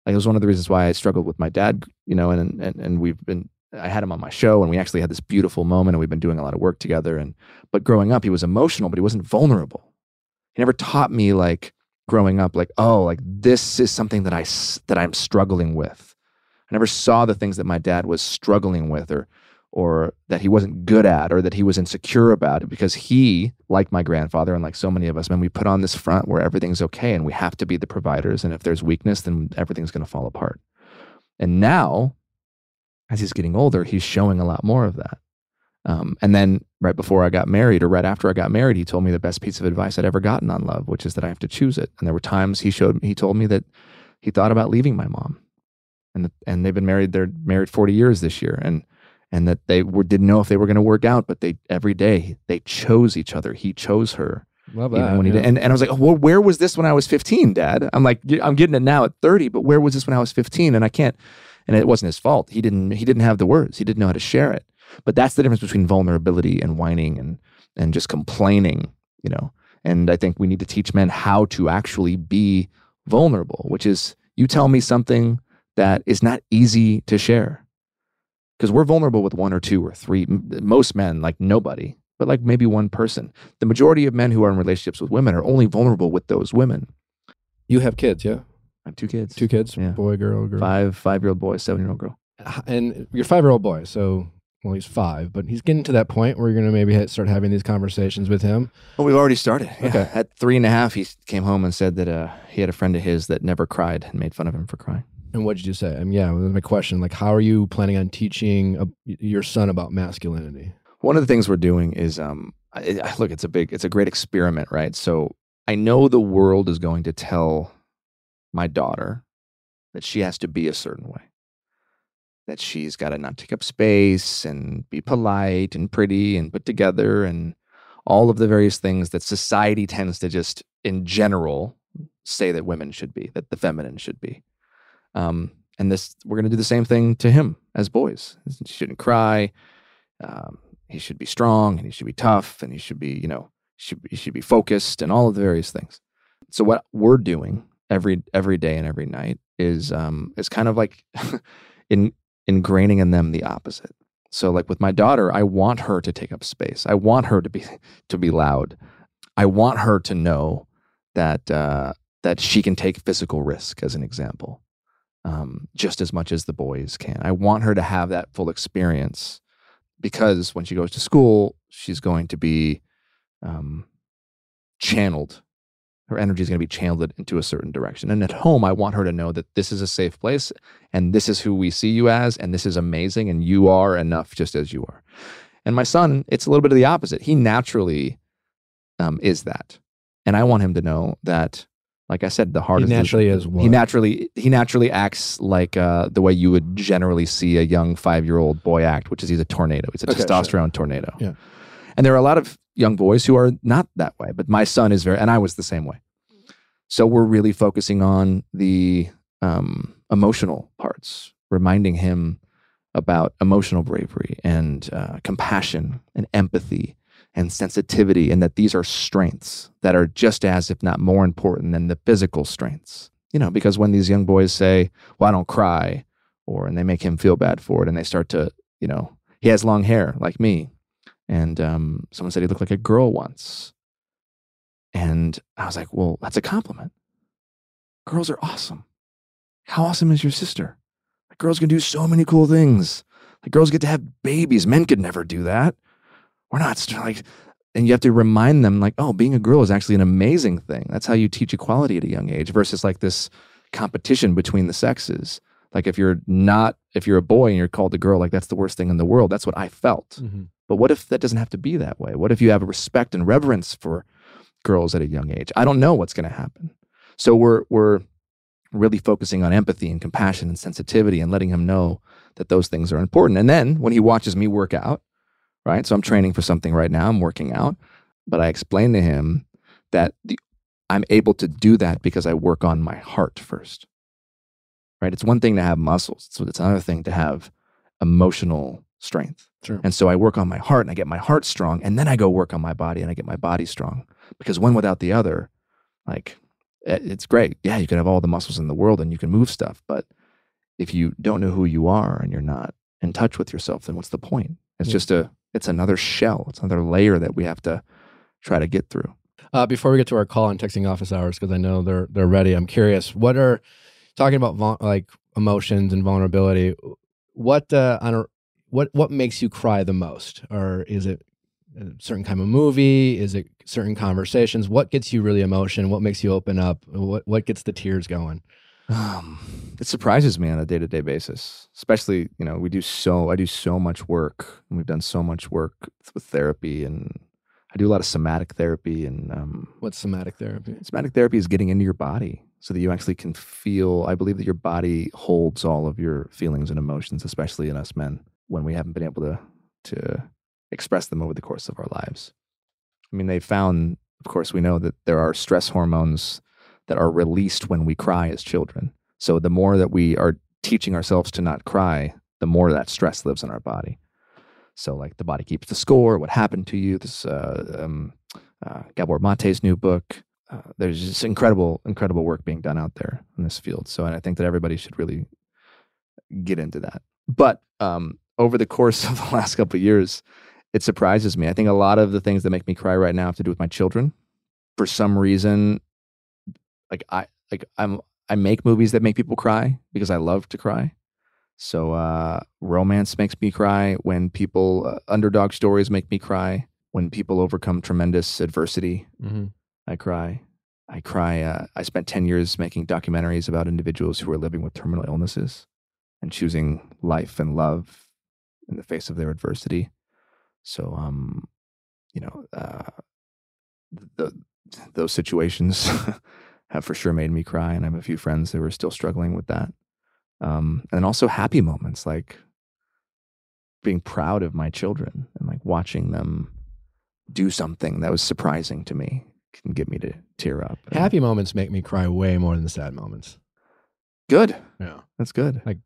Like it was one of the reasons why I struggled with my dad, you know, and and and we've been I had him on my show and we actually had this beautiful moment and we've been doing a lot of work together and but growing up he was emotional but he wasn't vulnerable. He never taught me like growing up like oh like this is something that I that I'm struggling with. I never saw the things that my dad was struggling with or or that he wasn't good at or that he was insecure about. It because he like my grandfather and like so many of us man we put on this front where everything's okay and we have to be the providers. And if there's weakness then everything's going to fall apart. And now as he's getting older he's showing a lot more of that. Um, and then right before i got married or right after i got married he told me the best piece of advice i'd ever gotten on love which is that i have to choose it. And there were times he showed he told me that he thought about leaving my mom. And and they've been married they're married 40 years this year. And and that they were didn't know if they were going to work out but they every day they chose each other he chose her love even that. when he did. And, and I was like, oh, well, where was this when I was 15, dad? I'm like, I'm getting it now at 30, but where was this when I was 15? And I can't, and it wasn't his fault. He didn't, he didn't have the words. He didn't know how to share it. But that's the difference between vulnerability and whining and, and just complaining, you know? And I think we need to teach men how to actually be vulnerable, which is you tell me something that is not easy to share. Because we're vulnerable with one or two or three, most men, like nobody, but like maybe one person. The majority of men who are in relationships with women are only vulnerable with those women. you have kids, yeah, I have two kids, two kids, Yeah. boy, girl, girl. five five year old boy, seven year old girl. and your five year old boy. So, well, he's five, but he's getting to that point where you're going to maybe start having these conversations with him. Well, we've already started. Okay. At three and a half, he came home and said that uh, he had a friend of his that never cried and made fun of him for crying. And what did you say? I mean, yeah, that was my question. Like, how are you planning on teaching uh, your son about masculinity? One of the things we're doing is, um, I- look, it's a big, it's a great experiment, right? So I know the world is going to tell my daughter that she has to be a certain way, that she's got to not take up space and be polite and pretty and put together and all of the various things that society tends to just, in general, say that women should be, that the feminine should be. Um, and this, we're going to do the same thing to him as boys. He shouldn't cry. Um, he should be strong and he should be tough and he should be, you know, should he should be focused and all of the various things. So what we're doing every every day and every night is um is kind of like in ingraining in them the opposite. So like with my daughter, I want her to take up space. I want her to be to be loud. I want her to know that uh, that she can take physical risk, as an example, um, just as much as the boys can. I want her to have that full experience because when she goes to school, she's going to be um, channeled. Her energy is going to be channeled into a certain direction. And at home, I want her to know that this is a safe place and this is who we see you as, and this is amazing, and you are enough just as you are. And my son, it's a little bit of the opposite. He naturally um, is that. And I want him to know that Like I said, the heart He naturally is what? he naturally he naturally acts like uh, the way you would generally see a young five year old boy act, which is he's a tornado. He's a Okay, sure. testosterone tornado. Yeah. And there are a lot of young boys who are not that way, but my son is very, and I was the same way. So we're really focusing on the um, emotional parts, reminding him about emotional bravery and uh, compassion and empathy and sensitivity, and that these are strengths that are just as, if not more important than the physical strengths. You know, because when these young boys say, Well, I don't cry, or and they make him feel bad for it, and they start to, you know, he has long hair like me. And um, someone said he looked like a girl once. And I was like, Well, that's a compliment. Girls are awesome. How awesome is your sister? Like, girls can do so many cool things. Like, girls get to have babies. Men could never do that. We're not like, and you have to remind them, like, oh, being a girl is actually an amazing thing. That's how you teach equality at a young age versus like this competition between the sexes. Like, if you're not, if you're a boy and you're called a girl, like, that's the worst thing in the world. That's what I felt. Mhm. But what if that doesn't have to be that way? What if you have a respect and reverence for girls at a young age? I don't know what's going to happen. So we're we're really focusing on empathy and compassion and sensitivity and letting him know that those things are important. And then when he watches me work out, right? So I'm mm-hmm. training for something right now, I'm working out, but I explain to him that the, I'm able to do that because I work on my heart first. Right? It's one thing to have muscles, it's, it's another thing to have emotional strength. Sure. And so I work on my heart and I get my heart strong and then I go work on my body and I get my body strong because one without the other like it's great. Yeah, you can have all the muscles in the world and you can move stuff, but if you don't know who you are and you're not in touch with yourself, then what's the point? It's Yeah. just a it's another shell. It's another layer that we have to try to get through. Uh, before we get to our call and texting office hours, because I know they're they're ready. I'm curious. What are talking about like emotions and vulnerability? What uh, on a, what what makes you cry the most, or is it a certain kind of movie? Is it certain conversations? What gets you really emotion? What makes you open up? What what gets the tears going? Um, it surprises me on a day to day basis, especially, you know, we do so, I do so much work and we've done so much work with therapy and I do a lot of somatic therapy and, um, What's somatic therapy? somatic therapy is getting into your body so that you actually can feel, I believe that your body holds all of your feelings and emotions, especially in us men when we haven't been able to, to express them over the course of our lives. I mean, they found, of course, we know that there are stress hormones that are released when we cry as children. So the more that we are teaching ourselves to not cry, the more that stress lives in our body. So like the body keeps the score. What happened to you? This uh, um, uh, Gabor Mate's new book. Uh, there's just incredible, incredible work being done out there in this field. So and I think that everybody should really get into that. But um, over the course of the last couple years, it surprises me. I think a lot of the things that make me cry right now have to do with my children. For some reason, like I like I'm I make movies that make people cry because I love to cry. So uh, romance makes me cry when people uh, underdog stories make me cry when people overcome tremendous adversity. Mm-hmm. I cry. I cry. Uh, I spent 10 years making documentaries about individuals who are living with terminal illnesses and choosing life and love in the face of their adversity. So, um, you know, uh, the, those situations have for sure made me cry. And I have a few friends who are still struggling with that. Um, and also happy moments like being proud of my children and like watching them do something that was surprising to me can get me to tear up. And- Happy moments make me cry way more than the sad moments. Good. Yeah. That's good. Like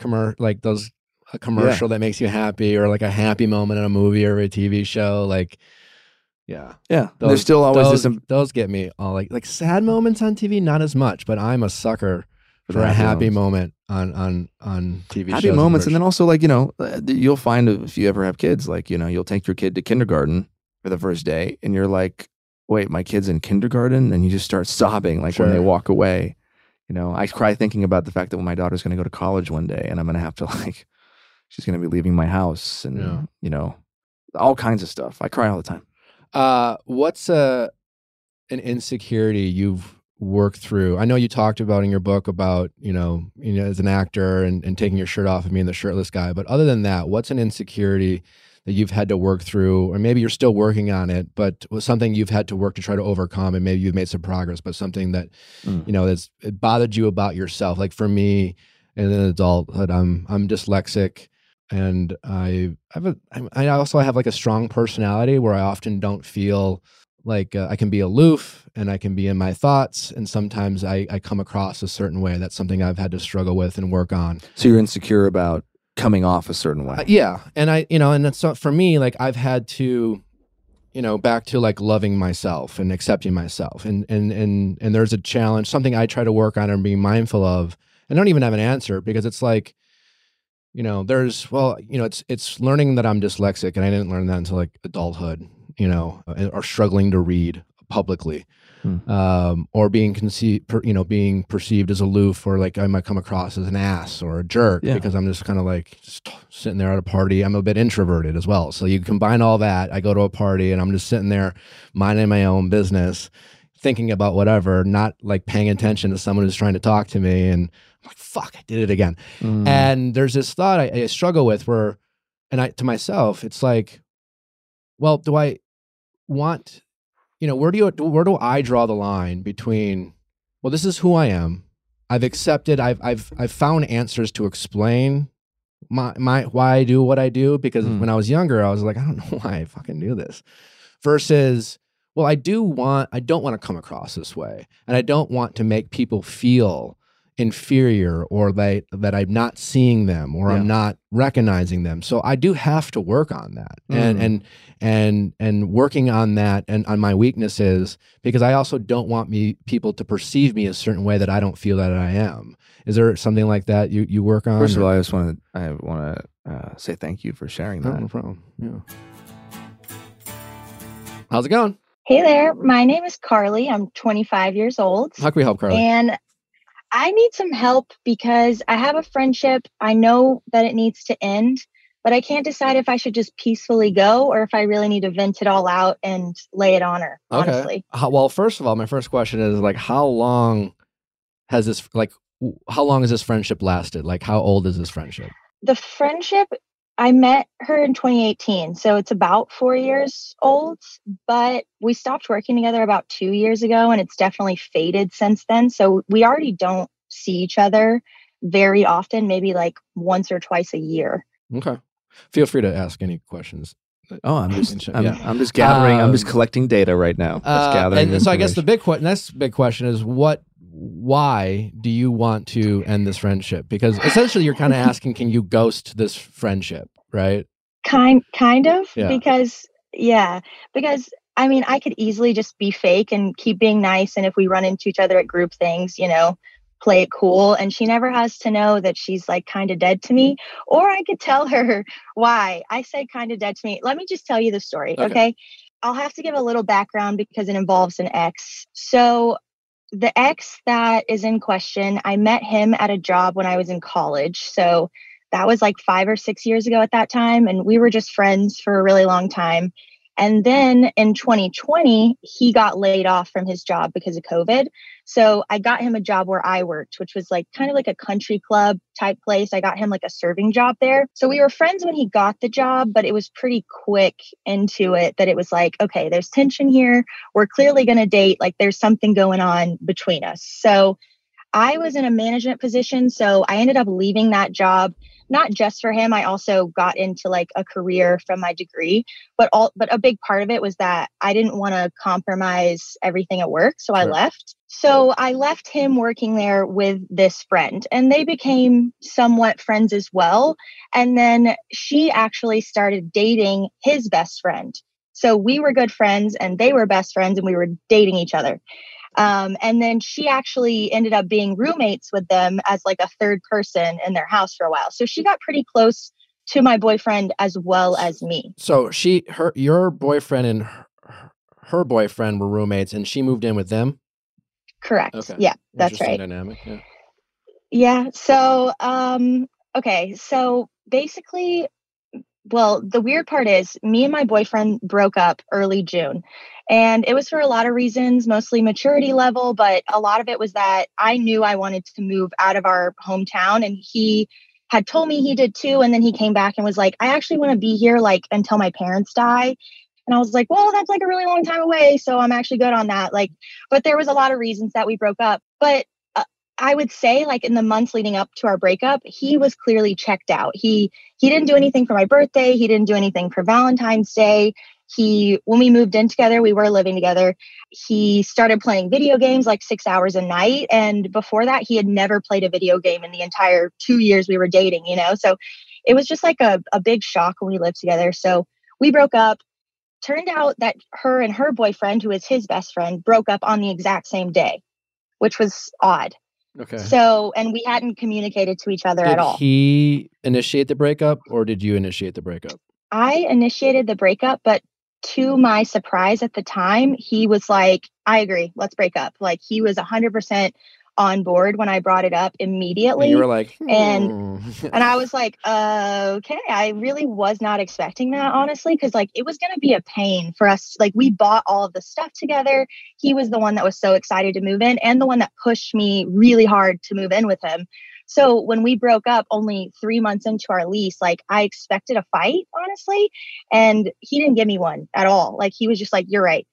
commer- like those a commercial that makes you happy, or like a happy moment in a movie or a TV show. Like, yeah, Yeah. Those- There's still always those, this some those get me all like like sad moments on TV, not as much, but I'm a sucker for a happy moment on on on TV. happy moments, and then also like you know, uh, you'll find if you ever have kids, like you know, you'll take your kid to kindergarten for the first day, and you're like, wait, my kid's in kindergarten, and you just start sobbing like when they walk away. You know, I cry thinking about the fact that when my daughter's going to go to college one day, and I'm going to have to like, she's going to be leaving my house, and Yeah. you know, all kinds of stuff. I cry all the time. Uh, what's a an insecurity you've worked through? I know you talked about in your book about you know you know as an actor and, and taking your shirt off and being the shirtless guy, but other than that, what's an insecurity that you've had to work through, or maybe you're still working on it, but was something you've had to work to try to overcome, and maybe you've made some progress, but something that Mm. you know that's it bothered you about yourself. Like for me, in adulthood, I'm I'm dyslexic, and I have a I also have like a strong personality where I often don't feel like uh, I can be aloof and I can be in my thoughts, and sometimes I I come across a certain way. That's something I've had to struggle with and work on. So you're insecure about coming off a certain way. Uh, yeah, and I, you know, and that's so for me. Like I've had to, you know, back to like loving myself and accepting myself, and and and and there's a challenge, something I try to work on and be mindful of. I don't even have an answer because it's like, you know, there's well, you know, it's it's learning that I'm dyslexic, and I didn't learn that until like adulthood, you know, or struggling to read publicly. Hmm. Um, or being conceived, per, you know, being perceived as aloof, or like I might come across as an ass or a jerk Yeah. because I'm just kind of like just sitting there at a party. I'm a bit introverted as well, so you combine all that. I go to a party and I'm just sitting there minding my own business, thinking about whatever, not like paying attention to someone who's trying to talk to me. And I'm like, fuck, I did it again. Mm. And there's this thought I, I struggle with where, and I to myself, it's like, well, do I want, you know, where do you where do I draw the line between, well, this is who I am. I've accepted. I've I've I've found answers to explain my my why I do what I do because Hmm. when I was younger, I was like, I don't know why I fucking do this. Versus, well, I do want. I don't want to come across this way, and I don't want to make people feel inferior or that that I'm not seeing them or I'm not recognizing them. So I do have to work on that. And Mm. and and and working on that and on my weaknesses because I also don't want me people to perceive me a certain way that I don't feel that I am. Is there something like that you you work on? First of all, I just want to I want to uh, say thank you for sharing that. no problem. Yeah. How's it going? Hey there, my name is Carly. I'm 25 years old. How can we help, Carly? And I need some help because I have a friendship. I know that it needs to end, but I can't decide if I should just peacefully go or if I really need to vent it all out and lay it on her, honestly. How, well, first of all, my first question is like, how long has this like? How long has this friendship lasted? Like, how old is this friendship? The friendship, I met her in 2018, so it's about four years old, but we stopped working together about two years ago and it's definitely faded since then. So we already don't see each other very often, maybe like once or twice a year. Okay. Feel free to ask any questions. Oh, I'm just I'm, I'm just gathering. I'm just Um, collecting data right now. Uh, gathering. and so I guess the big question, next big question is what, why do you want to end this friendship? Because essentially, you're kind of asking, can you ghost this friendship, right? Kind kind of Yeah. because yeah, because I mean, I could easily just be fake and keep being nice and if we run into each other at group things, you know, play it cool and she never has to know that she's like kind of dead to me or I could tell her why I say kind of dead to me. Let me just tell you the story, Okay. okay? I'll have to give a little background because it involves an ex. So the ex that is in question, I met him at a job when I was in college. So that was like five or six years ago at that time. And we were just friends for a really long time. And then in 2020, he got laid off from his job because of COVID. So I got him a job where I worked, which was like kind of like a country club type place. I got him like a serving job there. So we were friends when he got the job, but it was pretty quick into it that it was like, okay, there's tension here. We're clearly going to date. Like there's something going on between us. So I was in a management position. So I ended up leaving that job not just for him i also got into like a career from my degree but all but a big part of it was that i didn't want to compromise everything at work so i left. So i left him working there with this friend and they became somewhat friends as well and then she actually started dating his best friend. So we were good friends and they were best friends and we were dating each other um, and then she actually ended up being roommates with them as like a third person in their house for a while. So she got pretty close to my boyfriend as well as me. So she, her, your boyfriend and her, her boyfriend were roommates, and she moved in with them. Correct. Okay. Yeah, that's right. Dynamic. Yeah. Yeah. So, um, okay. So basically, well, the weird part is me and my boyfriend broke up early June. And it was for a lot of reasons, mostly maturity level, but a lot of it was that I knew I wanted to move out of our hometown and he had told me he did too. And then he came back and was like, I actually want to be here like until my parents die. And I was like, well, that's like a really long time away. So I'm actually good on that. Like, but there was a lot of reasons that we broke up. But uh, I would say like in the months leading up to our breakup, he was clearly checked out. He he didn't do anything for my birthday. He didn't do anything for Valentine's Day he when we moved in together we were living together he started playing video games like six hours a night. And before that he had never played a video game in the entire two years we were dating you know? So it was just like a, a big shock when we lived together. So we broke up. Turned out that her and her boyfriend who is his best friend broke up on the exact same day which was odd. Okay. so and we hadn't communicated to each other did at all. he initiate the breakup or did you initiate the breakup? I initiated the breakup, but to my surprise at the time, he was like, I agree, let's break up. Like he was 100% on board when I brought it up immediately. And you were like, and- "Hmm." and I was like, uh, okay, I really was not expecting that, honestly, because like it was going to be a pain for us. Like we bought all of the stuff together. He was the one that was so excited to move in and the one that pushed me really hard to move in with him. So when we broke up only three months into our lease, like I expected a fight, honestly. And he didn't give me one at all. Like he was just like, you're right.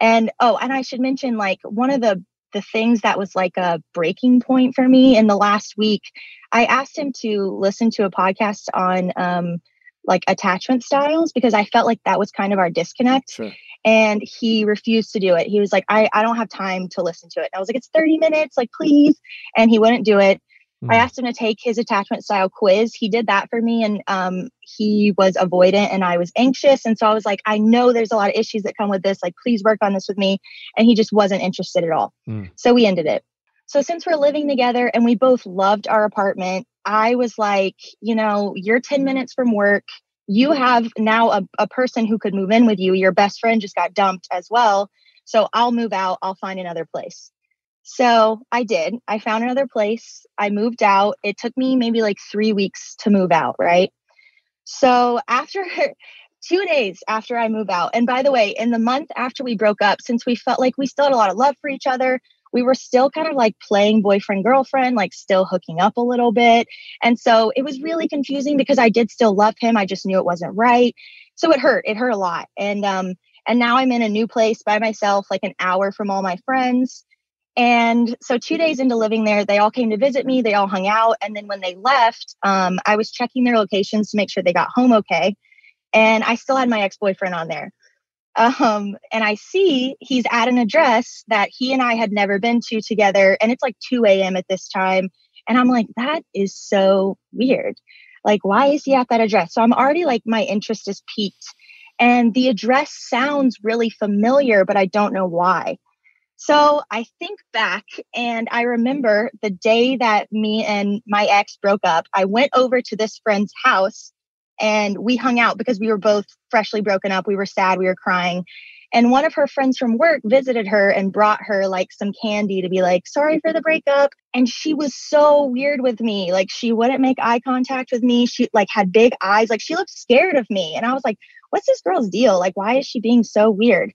And oh, and I should mention like one of the the things that was like a breaking point for me in the last week, I asked him to listen to a podcast on um like attachment styles because I felt like that was kind of our disconnect sure. and he refused to do it. He was like, I, I don't have time to listen to it. And I was like, it's 30 minutes, like please. And he wouldn't do it. I Hmm. asked him to take his attachment style quiz. He did that for me and um, he was avoidant and I was anxious. And so I was like, I know there's a lot of issues that come with this. Like, please work on this with me. And he just wasn't interested at all. Hmm. So we ended it. So since we're living together and we both loved our apartment, I was like, you know, you're 10 minutes from work. You have now a, a person who could move in with you. Your best friend just got dumped as well. So I'll move out. I'll find another place. So I did. I found another place. I moved out. It took me maybe like three weeks to move out, right? So after two days after I move out, and by the way, in the month after we broke up, since we felt like we still had a lot of love for each other, we were still kind of like playing boyfriend girlfriend, like still hooking up a little bit. And so it was really confusing because I did still love him. I just knew it wasn't right. So it hurt. It hurt a lot. And um and now I'm in a new place by myself, like an hour from all my friends. And so two days into living there, they all came to visit me. They all hung out. And then when they left, um, I was checking their locations to make sure they got home okay. And I still had my ex-boyfriend on there. Um, and I see he's at an address that he and I had never been to together. And it's like 2 a.m. at this time. And I'm like, that is so weird. Like, why is he at that address? So I'm already like, my interest is piqued. And the address sounds really familiar, but I don't know why. So I think back and I remember the day that me and my ex broke up, I went over to this friend's house and we hung out because we were both freshly broken up. We were sad, we were crying. And one of her friends from work visited her and brought her like some candy to be like, sorry for the breakup. And she was so weird with me. Like she wouldn't make eye contact with me. She like had big eyes. Like she looked scared of me. And I was like, what's this girl's deal? Like, why is she being so weird?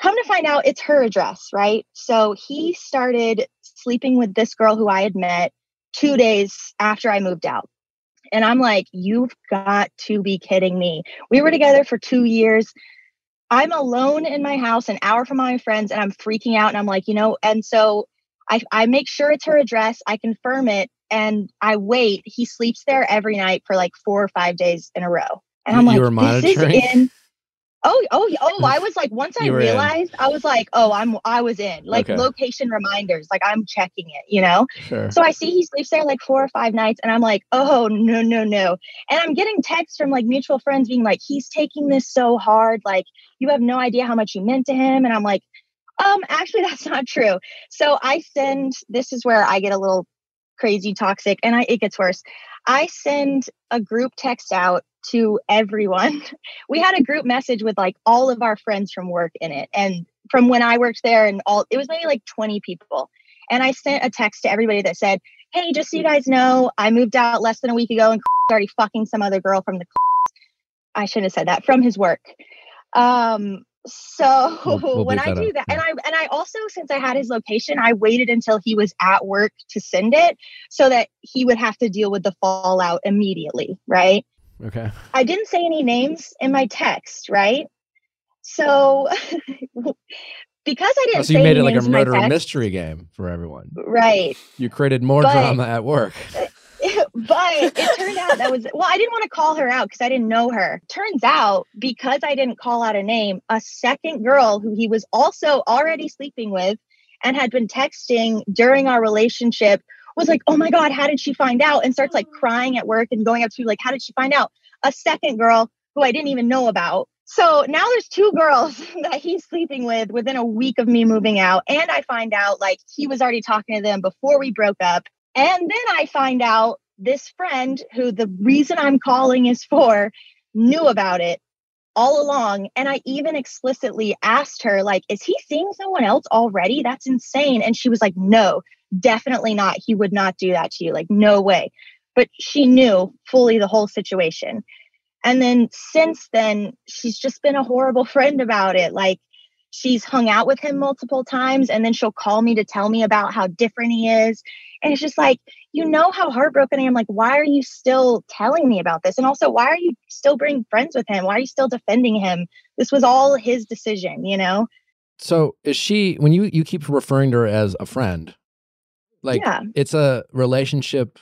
Come to find out, it's her address, right? So he mm-hmm. started sleeping with this girl who I had met two days after I moved out. And I'm like, you've got to be kidding me. We were together for two years. I'm alone in my house, an hour from my friends, and I'm freaking out. And I'm like, you know, and so I, I make sure it's her address, I confirm it, and I wait. He sleeps there every night for like four or five days in a row. And I'm You like, this is in. Oh, oh, oh! I was like, once I were in. realized, I was like, oh, I'm, I was in. Like Okay. location reminders, like I'm checking it, you know. Sure. So I see he sleeps there like four or five nights, and I'm like, oh no, no, no. And I'm getting texts from like mutual friends being like, he's taking this so hard, like you have no idea how much you meant to him. And I'm like, um, actually, that's not true. So I send. This is where I get a little crazy toxic, and I it gets worse. I send a group text out to everyone. We had a group message with like all of our friends from work in it, and from when I worked there, and all it was maybe like 20 people. And I sent a text to everybody that said, Hey, just so you guys know, I moved out less than a week ago and already fucking some other girl from the I shouldn't have said that from his work. Um, So We'll- we'll when I do out, that, and I and I also since I had his location, I waited until he was at work to send it so that he would have to deal with the fallout immediately, right? Okay. I didn't say any names in my text, right? So because I didn't Oh, so you made it like a names in my murder text- mystery game for everyone. right? You created more But- drama at work. but it turned out that was well, I didn't want to call her out because I didn't know her. Turns out because I didn't call out a name, a second girl who he was also already sleeping with and had been texting during our relationship was like, "Oh my god, how did she find out?" and starts like crying at work and going up to like, "How did she find out?" A second girl who I didn't even know about. So now there's two girls that he's sleeping with within a week of me moving out and I find out like he was already talking to them before we broke up and then I find out this friend who the reason I'm calling is for knew about it all along. And I even explicitly asked her, like, is he seeing someone else already? That's insane. And she was like, no, definitely not. He would not do that to you. Like, no way. But she knew fully the whole situation. And then since then, she's just been a horrible friend about it. Like, she's hung out with him multiple times and then she'll call me to tell me about how different he is. And it's just like, you know how heartbroken I am. Like, why are you still telling me about this? And also, why are you still being friends with him? Why are you still defending him? This was all his decision, you know? So is she when you you keep referring to her as a friend? Like yeah. it's a relationship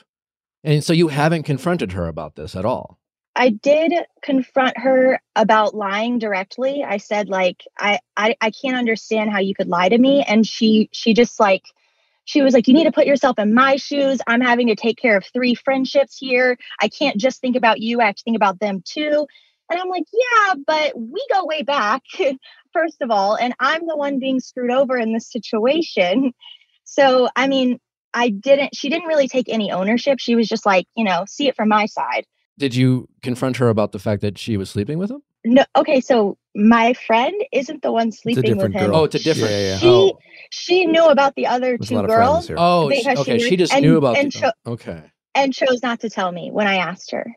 and so you haven't confronted her about this at all. I did confront her about lying directly. I said, like, I, I I can't understand how you could lie to me. And she she just like she was like, You need to put yourself in my shoes. I'm having to take care of three friendships here. I can't just think about you, I have to think about them too. And I'm like, Yeah, but we go way back, first of all, and I'm the one being screwed over in this situation. So I mean, I didn't she didn't really take any ownership. She was just like, you know, see it from my side. Did you confront her about the fact that she was sleeping with him? No, okay, so my friend isn't the one sleeping different with him. girl. Oh, it's a different. Yeah, yeah, yeah. She Oh, she knew about the other There's two lot of friends girls oh, because sh- she okay. She just and- knew about and the. cho- okay, and chose not to tell me when I asked her.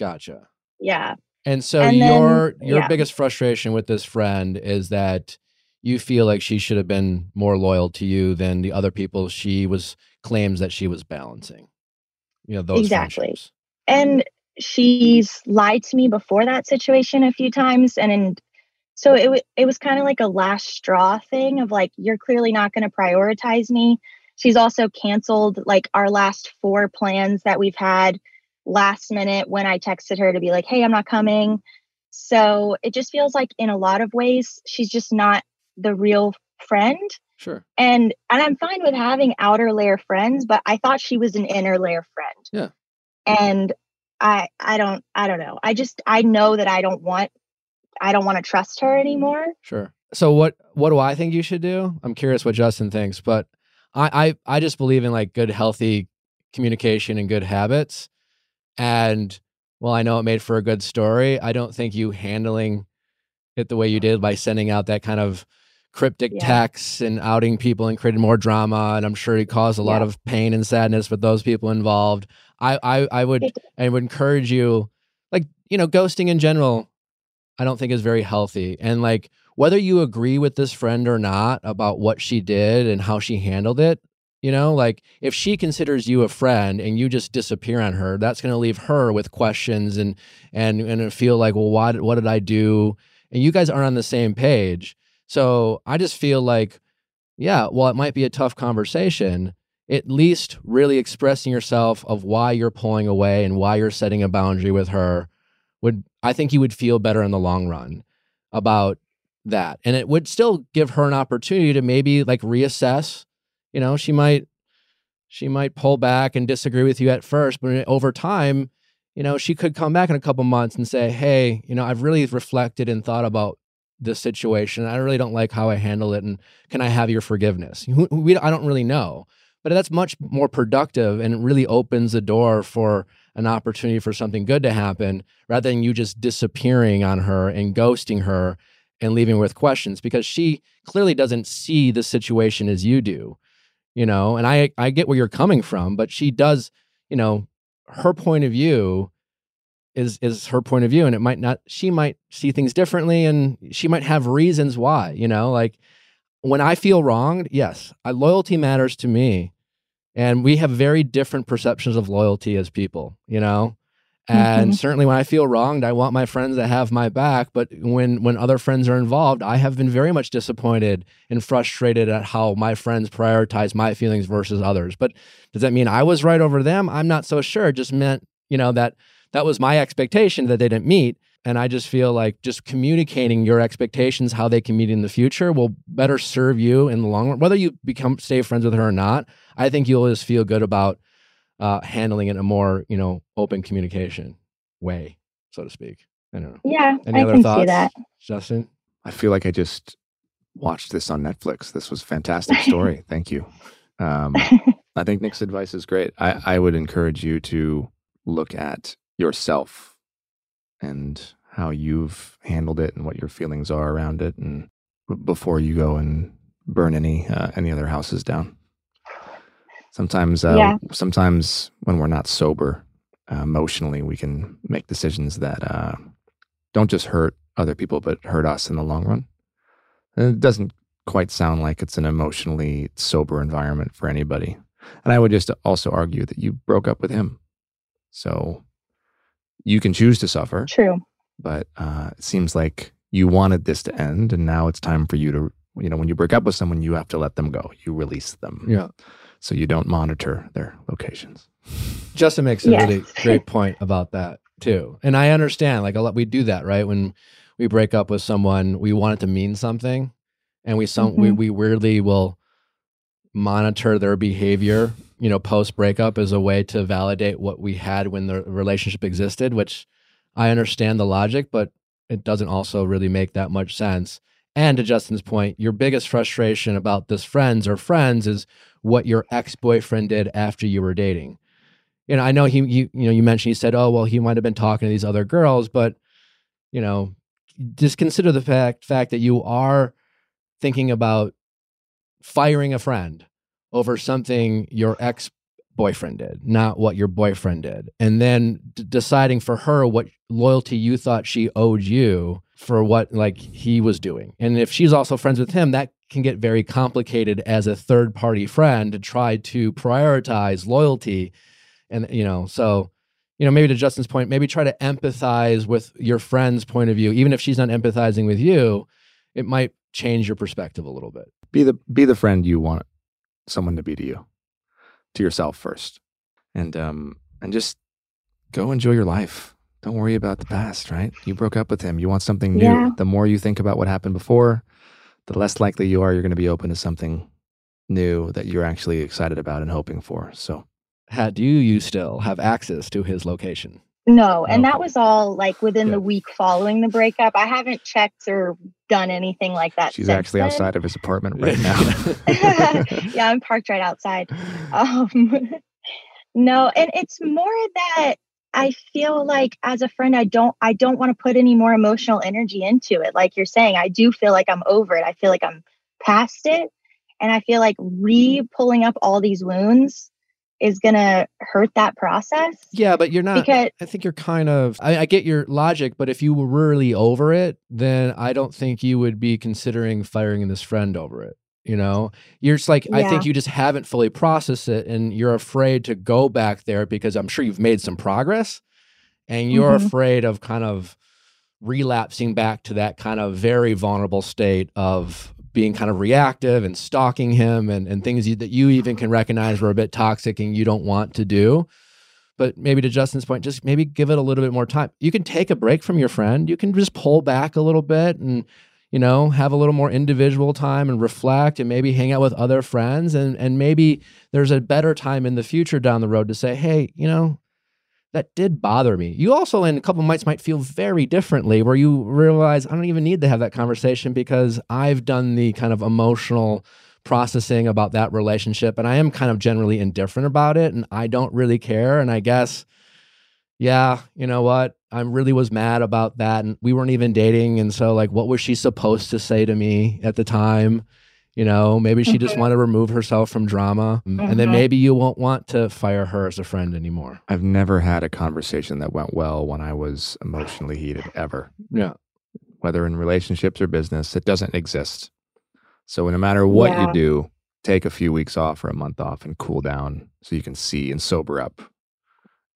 gotcha. Yeah. And so And then- your your yeah. biggest frustration with this friend is that you feel like she should have been more loyal to you than the other people she was claims that she was balancing. You know those Exactly. And mm-hmm. she's lied to me before that situation a few times and in, so it wa- it was kind of like a last straw thing of like you're clearly not going to prioritize me. She's also canceled like our last four plans that we've had last minute when I texted her to be like, "Hey, I'm not coming." So it just feels like in a lot of ways she's just not the real friend. Sure. And and I'm fine with having outer layer friends, but I thought she was an inner layer friend. Yeah. And I I don't I don't know. I just I know that I don't want I don't want to trust her anymore. Sure. So what what do I think you should do? I'm curious what Justin thinks, but I I, I just believe in like good healthy communication and good habits. And well, I know it made for a good story. I don't think you handling it the way you did by sending out that kind of cryptic Yeah. texts and outing people and creating more drama. And I'm sure it caused a lot of pain and sadness with those people involved. I, I, I would I would encourage you, like, you know, ghosting in general, I don't think is very healthy. And like whether you agree with this friend or not about what she did and how she handled it, you know, like if she considers you a friend and you just disappear on her, that's going to leave her with questions and and and feel like, well, what what did I do? And you guys aren't on the same page. So I just feel like, yeah, while it might be a tough conversation, at least really expressing yourself of why you're pulling away and why you're setting a boundary with her would I think you would feel better in the long run about that. And it would still give her an opportunity to maybe like reassess. You know, she might she might pull back and disagree with you at first, but over time, you know, she could come back in a couple months and say, "Hey, you know, I've really reflected and thought about this situation. I really don't like how I handle it, and can I have your forgiveness?" We, I don't really know, but that's much more productive and it really opens the door for an opportunity for something good to happen rather than you just disappearing on her and ghosting her and leaving her with questions because she clearly doesn't see the situation as you do you know and i i get where you're coming from but she does you know her point of view is is her point of view and it might not she might see things differently and she might have reasons why you know like when i feel wronged yes I, loyalty matters to me and we have very different perceptions of loyalty as people you know? And Mhm. certainly when i feel wronged i want my friends to have my back but when when other friends are involved i have been very much disappointed and frustrated at how my friends prioritize my feelings versus others. But does that mean i was right over them? I'm not so sure. It just meant you know that that was my expectation that they didn't meet and i just feel like just communicating your expectations how they can meet in the future will better serve you in the long run whether you become stay friends with her or not i think you'll just feel good about uh, handling it in a more you know open communication way so to speak i don't know Yeah, any I other can thoughts see that. justin I feel like I just watched this on Netflix. This was a fantastic story. Thank you. Um, I think Nick's advice is great. I, I would encourage you to look at yourself and how you've handled it and what your feelings are around it, and before you go and burn any uh, any other houses down. Sometimes, uh, Yeah. sometimes when we're not sober uh, emotionally, we can make decisions that uh, don't just hurt other people, but hurt us in the long run. And it doesn't quite sound like it's an emotionally sober environment for anybody. And I would just also argue that you broke up with him. So you can choose to suffer, True. but uh, it seems like you wanted this to end. And now it's time for you to, you know, when you break up with someone, you have to let them go. You release them. yeah So you don't monitor their locations. Justin makes a Yes. really great point about that too. And I understand like a lot we do that, right? When we break up with someone, we want it to mean something and we some we, Mhm. we weirdly will monitor their behavior, you know, post breakup as a way to validate what we had when the relationship existed, which I understand the logic, but it doesn't also really make that much sense. And to Justin's point, your biggest frustration about this friends or friends is what your ex-boyfriend did after you were dating you know, I know he, you, you know, you mentioned he said, oh, well, he might have been talking to these other girls, but you know, just consider the fact fact that you are thinking about firing a friend over something your ex boyfriend did, not what your boyfriend did, and then d- deciding for her what loyalty you thought she owed you for what like he was doing, and if she's also friends with him, that can get very complicated as a third party friend to try to prioritize loyalty and you know so you know maybe to justin's point maybe try to empathize with your friend's point of view. Even if she's not empathizing with you it might change your perspective a little bit. Be the be the friend you want someone to be to you, to yourself first, and um and just go enjoy your life. Don't worry about the past. Right? You broke up with him. You want something new. Yeah. The more you think about what happened before, the less likely you are you're going to be open to something new that you're actually excited about and hoping for. So Had do you still have access to his location No, and that was all like within the week following the breakup. I haven't checked or done anything like that. she's since actually then. outside of his apartment right now. yeah, I'm parked right outside. Um, no, and it's more that I feel like as a friend, I don't, I don't want to put any more emotional energy into it. Like you're saying, I do feel like I'm over it. I feel like I'm past it, and I feel like re pulling up all these wounds is gonna hurt that process. yeah but you're not Because i think you're kind of I, I get your logic but if you were really over it then i don't think you would be considering firing this friend over it you know you're just like i think you just haven't fully processed it and you're afraid to go back there because i'm sure you've made some progress and you're Mhm. afraid of kind of relapsing back to that kind of very vulnerable state of being kind of reactive and stalking him and, and things you, that you even can recognize were a bit toxic and you don't want to do but maybe to Justin's point, just maybe give it a little bit more time. You can take a break from your friend. You can just pull back a little bit and, you know, have a little more individual time and reflect and maybe hang out with other friends. And, and maybe there's a better time in the future down the road to say, hey, you know, that did bother me. You also, in a couple of months, might feel very differently where you realize I don't even need to have that conversation because I've done the kind of emotional processing about that relationship and I am kind of generally indifferent about it and I don't really care and I guess yeah, you know what? I really was mad about that and we weren't even dating and so like what was she supposed to say to me at the time? You know, maybe she just Mhm. wanted to remove herself from drama. And then Mhm. maybe you won't want to fire her as a friend anymore. I've never had a conversation that went well when I was emotionally heated ever, Yeah. whether in relationships or business. It doesn't exist. So no matter what Yeah. you do, take a few weeks off or a month off and cool down so you can see and sober up.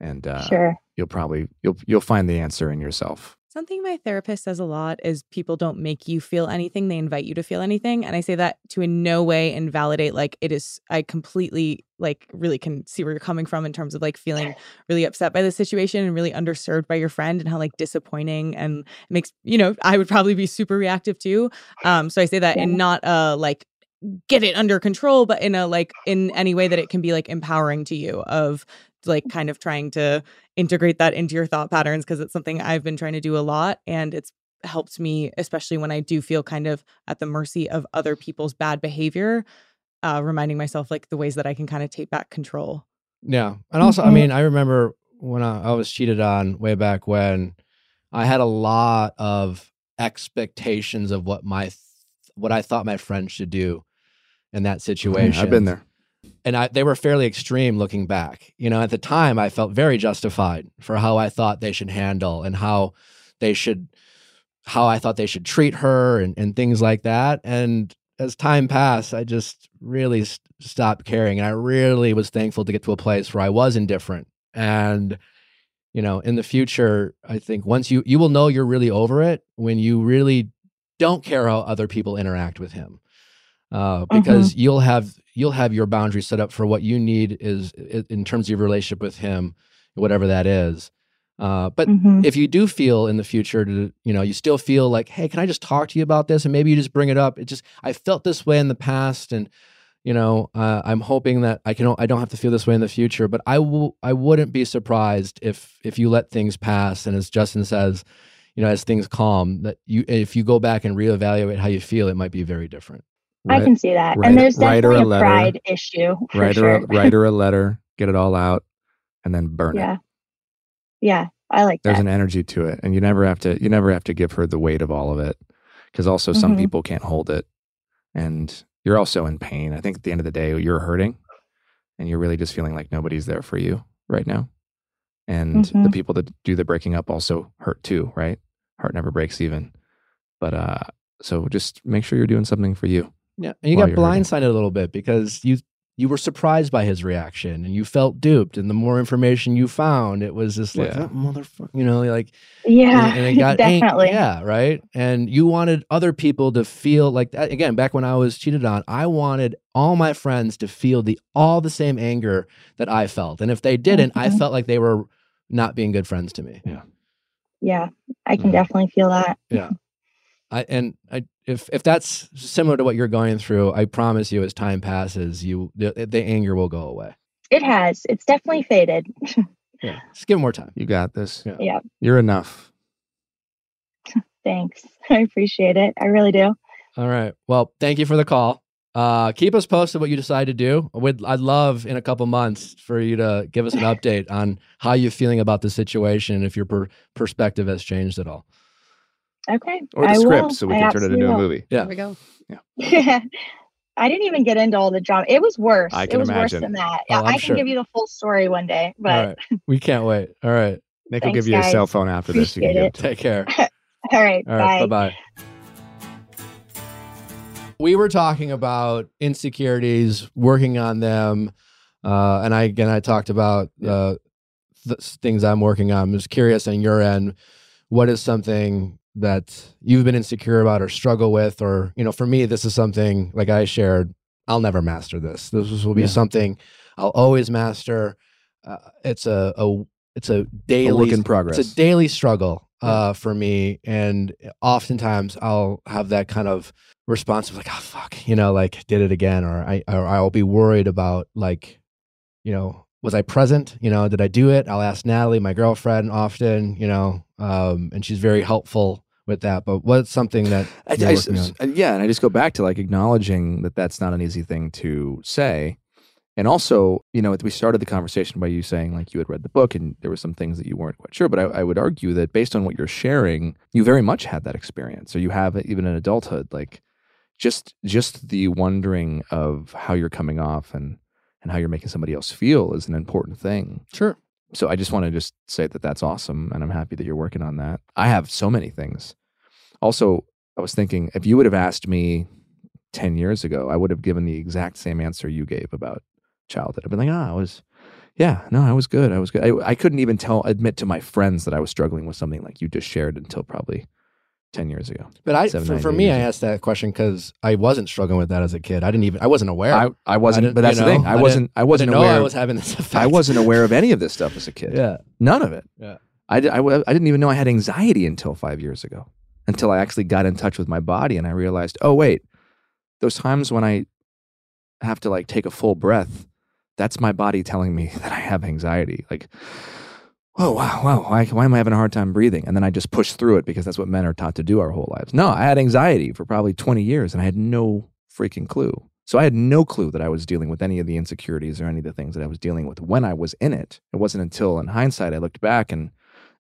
And uh, sure. you'll probably you'll you'll find the answer in yourself. Something my therapist says a lot is people don't make you feel anything, they invite you to feel anything. And I say that to in no way invalidate like it is I completely like really can see where you're coming from in terms of like feeling really upset by the situation and really underserved by your friend and how like disappointing and makes you know, I would probably be super reactive too. Um so I say that in not uh like get it under control, but in a like in any way that it can be like empowering to you of like kind of trying to integrate that into your thought patterns because it's something I've been trying to do a lot and it's helped me especially when I do feel kind of at the mercy of other people's bad behavior uh reminding myself like the ways that I can kind of take back control. Yeah. And also, I Mhm. mean, I remember when I, I was cheated on way back when I had a lot of expectations of what my, th- what I thought my friend should do in that situation. I've been there. And I, they were fairly extreme looking back. You know, at the time, I felt very justified for how I thought they should handle and how they should, how I thought they should treat her and, and things like that. And as time passed, I just really st- stopped caring. And I really was thankful to get to a place where I was indifferent. And, you know, in the future, I think once you, you will know you're really over it when you really don't care how other people interact with him uh, because you'll have you'll have your boundaries set up for what you need is in terms of your relationship with him, whatever that is. Uh, but Mhm. if you do feel in the future to you know you still feel like hey can i just talk to you about this and maybe you just bring it up it just i felt this way in the past and you know uh, i'm hoping that i can i don't have to feel this way in the future but i will i wouldn't be surprised if if you let things pass and as justin says you know as things calm that you if you go back and reevaluate how you feel it might be very different I can see that. write- and there's definitely a a, letter. pride issue. Write her sure. a, write her a letter, get it all out, and then burn yeah. it. Yeah. I like There's that. an energy to it, and you never have to you never have to give her the weight of all of it, because also some Mhm. people can't hold it, and you're also in pain. I think at the end of the day, you're hurting, and you're really just feeling like nobody's there for you right now, and the Mhm. people that do the breaking up also hurt too, right? Heart never breaks even, but uh, so just make sure you're doing something for you. Yeah, and you got blindsided a little bit because you you were surprised by his reaction and you felt duped. And the more information you found, it was just like Yeah. that motherfucker, you know, like yeah. and, and it got ang- definitely. yeah, right. And you wanted other people to feel like that again. Back when I was cheated on, I wanted all my friends to feel the all the same anger that I felt, and if they didn't, I Mhm. felt like they were not being good friends to me. Yeah. Yeah, I can Mhm. definitely feel that. I and I if if that's similar to what you're going through, I promise you, as time passes, you the, the anger will go away. It has. It's definitely faded. Yeah, just give more time. You got this. Yeah. Yeah. You're enough. Thanks. I appreciate it. I really do. All right. Well, thank you for the call. Uh, keep us posted what you decide to do. We'd, I'd love in a couple months for you to give us an update on how you're feeling about the situation, if your per- perspective has changed at all. Okay. Or the I script, will. so we I can turn it into a movie. Yeah. There we go. Yeah. I didn't even get into all the drama. It was worse. I it can was imagine. worse than that. Oh, Yeah, I'm I can sure. give you the full story one day, but all right. We can't wait. All right. Nick will give you a cell phone after this. You can give it Take care. all right. All right. bye. Bye bye. We were talking about insecurities, working on them, uh, and I again I talked about uh, the things I'm working on. I'm just curious on your end, what is something that you've been insecure about or struggle with, or you know, for me, this is something like I shared. I'll never master this. This will be Yeah. something I'll always master. Uh, it's a, a it's a daily a work in progress. it's a daily struggle uh, for me, and oftentimes I'll have that kind of response of like, "Oh fuck," you know, like did it again, or I or I'll be worried about like, you know, was I present? You know, did I do it? I'll ask Natalie, my girlfriend, often, you know, um, and she's very helpful with that. But what's something that I, I on? uh, yeah, and I just go back to like acknowledging that that's not an easy thing to say. And also, you know, we started the conversation by you saying like you had read the book and there were some things that you weren't quite sure. But I, I would argue that based on what you're sharing, you very much had that experience, or you have it even in adulthood. Like just just the wondering of how you're coming off and and how you're making somebody else feel is an important thing. Sure. So I just want to just say that that's awesome, and I'm happy that you're working on that. I have so many things. Also, I was thinking if you would have asked me ten years ago, I would have given the exact same answer you gave about childhood. I've been like, ah, I was, yeah, no, I was good. I was good. I, I couldn't even tell, admit to my friends that I was struggling with something like you just shared until probably 10 years ago. But I, Seven, for, nine, for me, I asked that question because I wasn't struggling with that as a kid. I didn't even, I wasn't aware. I, I wasn't, didn't- but that's you the thing. I I wasn't, I I wasn't aware. I was having this effect. I wasn't aware of any of this stuff as a kid. Yeah. None of it. Yeah. I, I, I didn't even know I had anxiety until five years ago, until I actually got in touch with my body and I realized, oh, wait, those times when I have to like take a full breath, that's my body telling me that I have anxiety. Like, oh, wow, wow, why, why am I having a hard time breathing? And then I just push through it because that's what men are taught to do our whole lives. No, I had anxiety for probably 20 years and I had no freaking clue. So I had no clue that I was dealing with any of the insecurities or any of the things that I was dealing with when I was in it. It wasn't until in hindsight I looked back and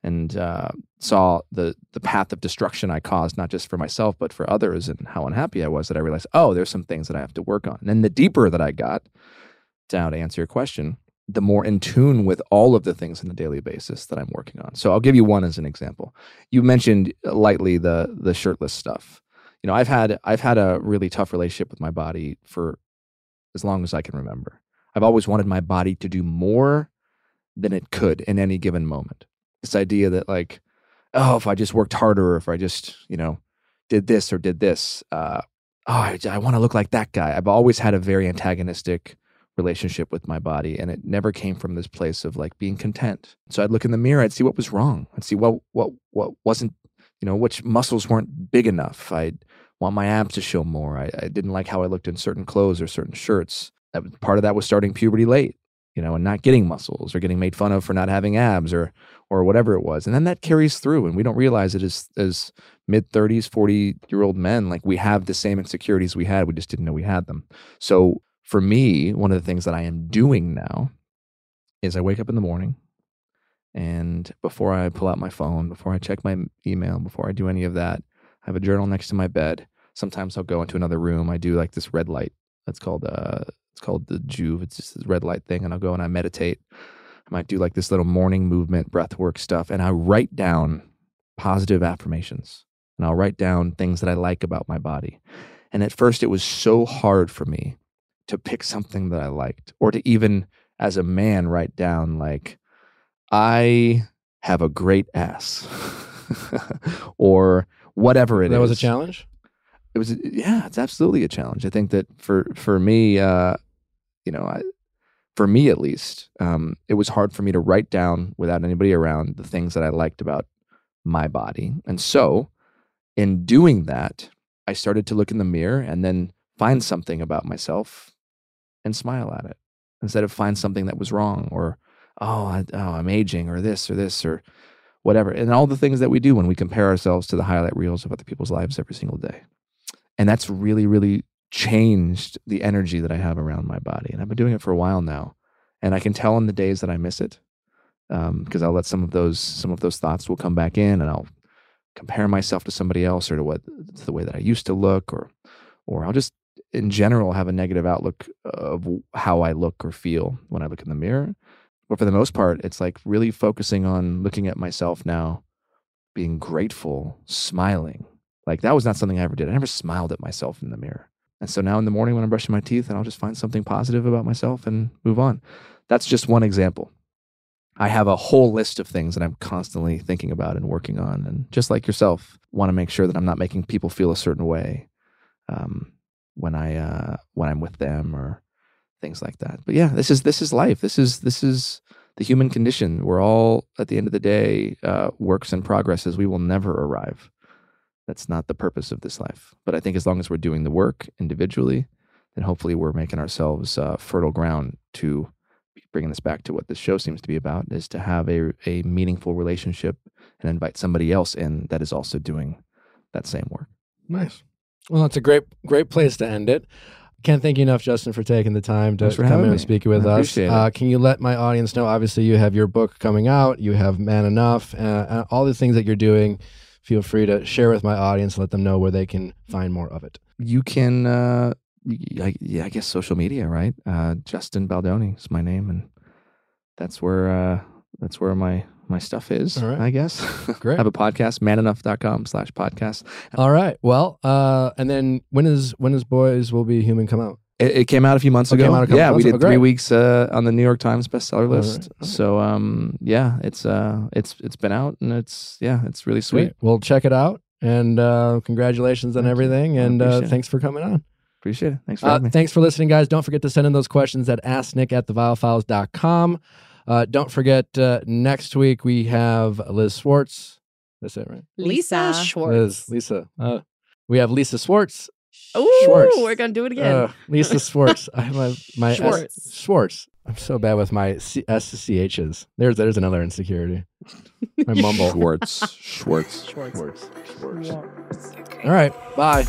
and uh, saw the the path of destruction I caused, not just for myself but for others, and how unhappy I was that I realized, oh, there's some things that I have to work on. And the deeper that I got, now to answer your question, the more in tune with all of the things on a daily basis that I'm working on. So I'll give you one as an example. You mentioned lightly the the shirtless stuff. You know, I've had I've had a really tough relationship with my body for as long as I can remember. I've always wanted my body to do more than it could in any given moment. This idea that like, oh, if I just worked harder, or if I just you know did this or did this, uh, oh, I, I want to look like that guy. I've always had a very antagonistic relationship with my body, and it never came from this place of like being content. So I'd look in the mirror, I'd see what was wrong, I'd see what what what wasn't, you know, which muscles weren't big enough. I'd want my abs to show more. I, I didn't like how I looked in certain clothes or certain shirts. That, part of that was starting puberty late, you know, and not getting muscles or getting made fun of for not having abs or or whatever it was. And then that carries through, and we don't realize it as as mid thirties, forty year old men. Like we have the same insecurities we had. We just didn't know we had them. So for me, one of the things that I am doing now is I wake up in the morning and before I pull out my phone, before I check my email, before I do any of that, I have a journal next to my bed. Sometimes I'll go into another room. I do like this red light. That's called uh it's called the Joovv. It's just this red light thing and I'll go and I meditate. I might do like this little morning movement, breath work stuff and I write down positive affirmations. And I'll write down things that I like about my body. And at first it was so hard for me to pick something that I liked or to even as a man write down like I have a great ass or whatever it is. that was a challenge. It was yeah, it's absolutely a challenge. I think that for for me uh you know, I for me at least, um it was hard for me to write down without anybody around the things that I liked about my body. And so in doing that, I started to look in the mirror and then find something about myself and smile at it instead of find something that was wrong or oh, I, oh I'm aging or this or this or whatever and all the things that we do when we compare ourselves to the highlight reels of other people's lives every single day. And that's really really changed the energy that I have around my body and I've been doing it for a while now and I can tell on the days that I miss it um, because I'll let some of those some of those thoughts will come back in and I'll compare myself to somebody else or to what to the way that I used to look or or I'll just in general have a negative outlook of how I look or feel when I look in the mirror. But for the most part, it's like really focusing on looking at myself now, being grateful, smiling. Like that was not something I ever did. I never smiled at myself in the mirror. And so now in the morning when I'm brushing my teeth, and I'll just find something positive about myself and move on. That's just one example. I have a whole list of things that I'm constantly thinking about and working on. And just like yourself, want to make sure that I'm not making people feel a certain way um, when I uh, when I'm with them or things like that. But yeah, this is this is life. This is this is the human condition. We're all at the end of the day uh, works in progresses. We will never arrive. That's not the purpose of this life. But I think as long as we're doing the work individually, then hopefully we're making ourselves uh, fertile ground to bringing this back to what this show seems to be about is to have a, a meaningful relationship and invite somebody else in that is also doing that same work. Nice. Well, it's a great, great place to end it. Can't thank you enough, Justin, for taking the time to come in and speak with I us. Uh, can you let my audience know? Obviously, you have your book coming out. You have Man Enough. Uh, uh, all the things that you're doing. Feel free to share with my audience. Let them know where they can find more of it. you can, uh, I, yeah, I guess social media, right? Uh, Justin Baldoni is my name, and that's where uh, that's where my my stuff is. Right. I guess. Great. I have a podcast, manenough.com slash podcast. All right. Well, uh, and then when is when is Boys Will Be Human come out? It, it came out a few months Oh, ago. came out a couple yeah, we did ago. three Great. weeks uh, on the New York Times bestseller list. All right. So um, yeah, it's uh, it's it's been out and it's yeah, it's really sweet. Sweet. Well, check it out. And uh, congratulations on Thank everything. And uh, thanks for coming on. Appreciate it. Thanks for Uh, having me. thanks for listening, guys. Don't forget to send in those questions at asknick at theviallfiles.com. Uh, don't forget, uh, next week we have Liz Schwartz. That's it, right? Lisa Liz, Schwartz. Lisa. Uh, we have Lisa Schwartz. Oh, Schwartz. we're gonna do it again. Uh, Lisa Swartz. I have my, my S- Schwartz. Schwartz. I'm so bad with my C- SCHs. There's there's another insecurity. My mumble. Schwartz. Schwartz. Schwartz. Schwartz. Schwartz. All right. Bye.